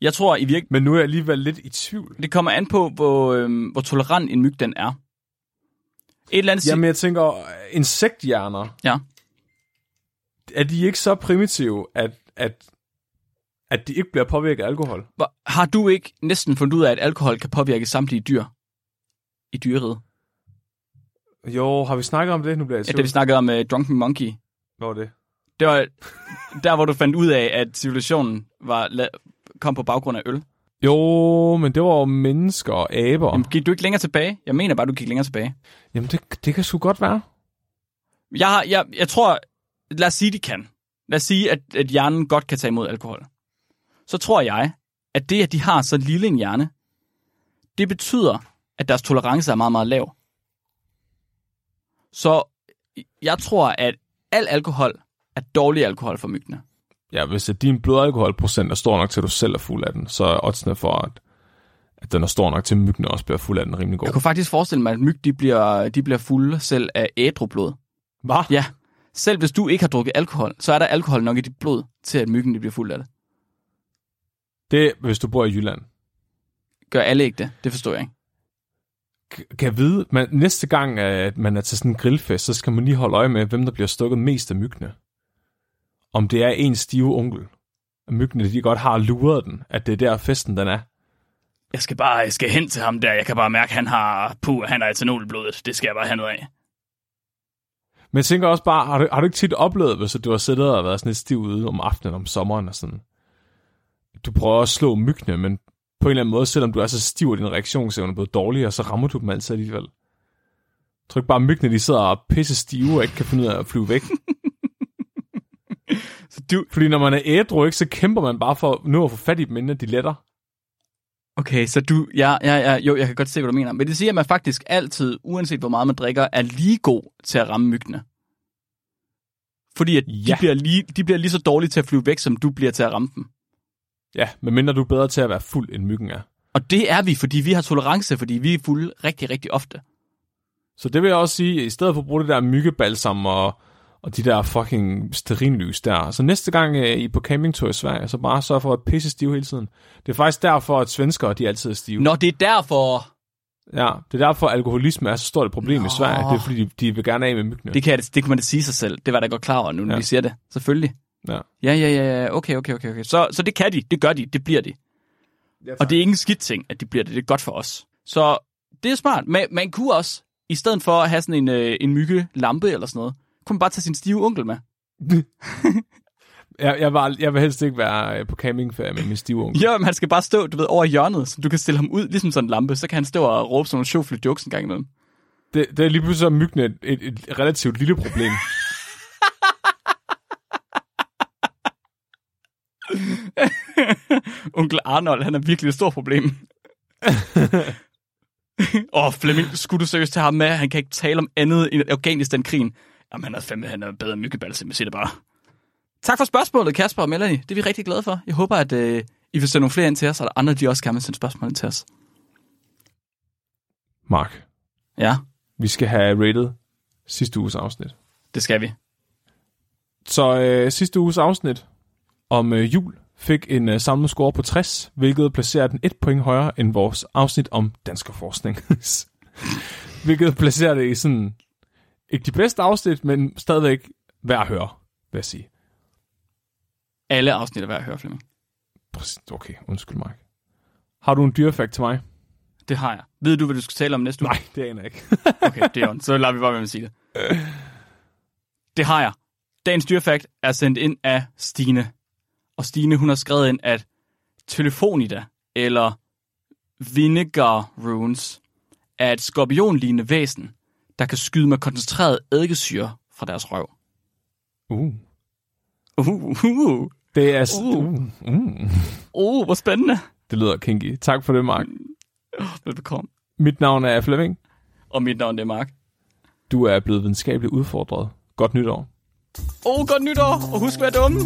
Jeg tror i virkeligheden, men nu er jeg alligevel lidt i tvivl. det kommer an på, hvor, øhm, hvor tolerant en myg den er. Et eller andet Jamen, jeg tænker, insekthjerner, Ja. er de ikke så primitive, at, at, at de ikke bliver påvirket af alkohol? Hvor- Har du ikke næsten fundet ud af, at alkohol kan påvirke samtlige dyr i dyreriget? Jo, har vi snakket om det? Nu bliver jeg Ja, det vi snakkede om uh, Drunken Monkey. Hvor er det? Det var der, hvor du fandt ud af, at civilisationen var, kom på baggrund af øl. Jo, men det var jo mennesker og aber. Jamen, gik du ikke længere tilbage? Jeg mener bare, du gik længere tilbage. Jamen, det, det kan sgu godt være. Jeg, har, jeg, jeg tror, lad os sige, de kan. Lad os sige, at, at hjernen godt kan tage imod alkohol. Så tror jeg, at det, at de har så lille en hjerne, det betyder, at deres tolerance er meget, meget lav. Så jeg tror, at al alkohol er dårlig alkohol for myggene. Ja, hvis din blodalkoholprocent er stor nok til, at du selv er fuld af den, så er oddsene for, at, at den er stor nok til, at myggene også bliver fuld af den rimelig god. Jeg kunne faktisk forestille mig, at myg de bliver, de bliver fulde selv af ædrublod. Hvad? Ja, selv hvis du ikke har drukket alkohol, så er der alkohol nok i dit blod, til at myggen de bliver fuld af det. Det er, hvis du bor i Jylland. Gør alle ikke det? Det forstår jeg ikke. Kan jeg vide, man, næste gang, at man er til sådan en grillfest, så skal man lige holde øje med, hvem der bliver stukket mest af myggene. Om det er en stive onkel. At myggene, de godt har luret den, at det er der festen, den er. Jeg skal bare jeg skal hen til ham der. Jeg kan bare mærke, at han har, puh, han har etanolblodet. Det skal jeg bare have noget af. Men jeg tænker også bare, har du, har du ikke tit oplevet, hvis du har siddet og været sådan lidt stiv ude om aftenen om sommeren og sådan. Du prøver at slå myggene, men på en eller anden måde, selvom du er så stiv, og din reaktionsevne er blevet dårligere, så rammer du dem altid alligevel. Jeg tror ikke bare, myggene de sidder og pisse stive og ikke kan finde ud af at flyve væk. Du, Fordi når man er ædru, ikke, så kæmper man bare for nu at få fat i dem, inden de letter. okay, så du, ja, ja, ja, jo, jeg kan godt se, hvad du mener. Men det siger, at man faktisk altid, uanset hvor meget man drikker, er lige god til at ramme myggene. Fordi at Ja. de, bliver lige, de bliver lige så dårlige til at flyve væk, som du bliver til at ramme dem. Ja, medmindre du er bedre til at være fuld, end myggen er. Og det er vi, fordi vi har tolerance, fordi vi er fulde rigtig, rigtig ofte. Så det vil jeg også sige, i stedet for at bruge det der myggebalsam og, og de der fucking sterinlys der, så næste gang øh, I er på campingtur i Sverige, så bare sørg for at pisse stive hele tiden. Det er faktisk derfor, at svenskere de altid er stive. Nå, det er derfor... Ja, det er derfor, at alkoholisme er så stort et problem Nå. i Sverige. Det er fordi, de, de vil gerne af med myggene. Det kan, jeg- det kan man da sige sig selv. Det var da godt klar over nu, når Ja. vi siger det. Selvfølgelig. Ja. Ja, ja, ja. Okay, okay, okay. okay. Så, så det kan de. Det gør de. Det bliver de. Ja, Og det er ikke en skidt ting, at de bliver det. Det er godt for os. Så det er smart. Man, man kunne også, i stedet for at have sådan en, øh, en myggelampe eller sådan noget, kunne man bare tage sin stive onkel med. jeg, jeg, var, jeg vil helst ikke være øh, på campingferie med min stive onkel. Ja, men han skal bare stå, du ved, over hjørnet, så du kan stille ham ud, ligesom sådan en lampe. Så kan han stå og råbe sådan nogle sjovfly jokes en gang imellem. Det, det er lige pludselig så myggene et, et, et relativt lille problem. onkel Arnold, han er virkelig et stort problem. Åh, oh, Flemming, skulle du seriøst tage ham med? Han kan ikke tale om andet end Afghanistan-krigen. Jamen, han er fandme, han er bedre end myggebalse, men siger det bare. Tak for spørgsmålet, Kasper og Melanie. Det er vi rigtig glade for. Jeg håber, at øh, I vil sende nogle flere ind til os, og der andre, de også gerne vil sende spørgsmål ind til os. Mark, Ja, vi skal have rated sidste uges afsnit. det skal vi. Så øh, sidste uges afsnit om øh, jul fik en øh, samlet score på 60, hvilket placerer den et point højere end vores afsnit om danskerforskning. hvilket placerer det i sådan, ikke de bedste afsnit, men stadigvæk værd at høre, vil jeg sige. Alle afsnit er værd at høre, Flemming. Okay, undskyld mig. Har du en dyrefakt til mig? Det har jeg. Ved du, hvad du skal tale om næste uge? Nej, det aner jeg ikke. Okay, det er on. Så lader vi bare med at sige det. Det har jeg. Dagens dyrefakt er sendt ind af Stine. Og Stine, hun har skrevet ind, at Telefonida, eller Vinegar Runes, er et skorpionlignende væsen, der kan skyde med koncentreret eddikesyre fra deres røv. Uh. Uh, uh. Det er... s- Uh. Uh. Uh. Uh, hvor spændende. Det lyder kinky. Tak for det, Mark. Velbekomme. Mit navn er Flemming. Og mit navn er Mark. Du er blevet videnskabeligt udfordret. Godt nytår. Oh, godt nytår, og husk at være dumme.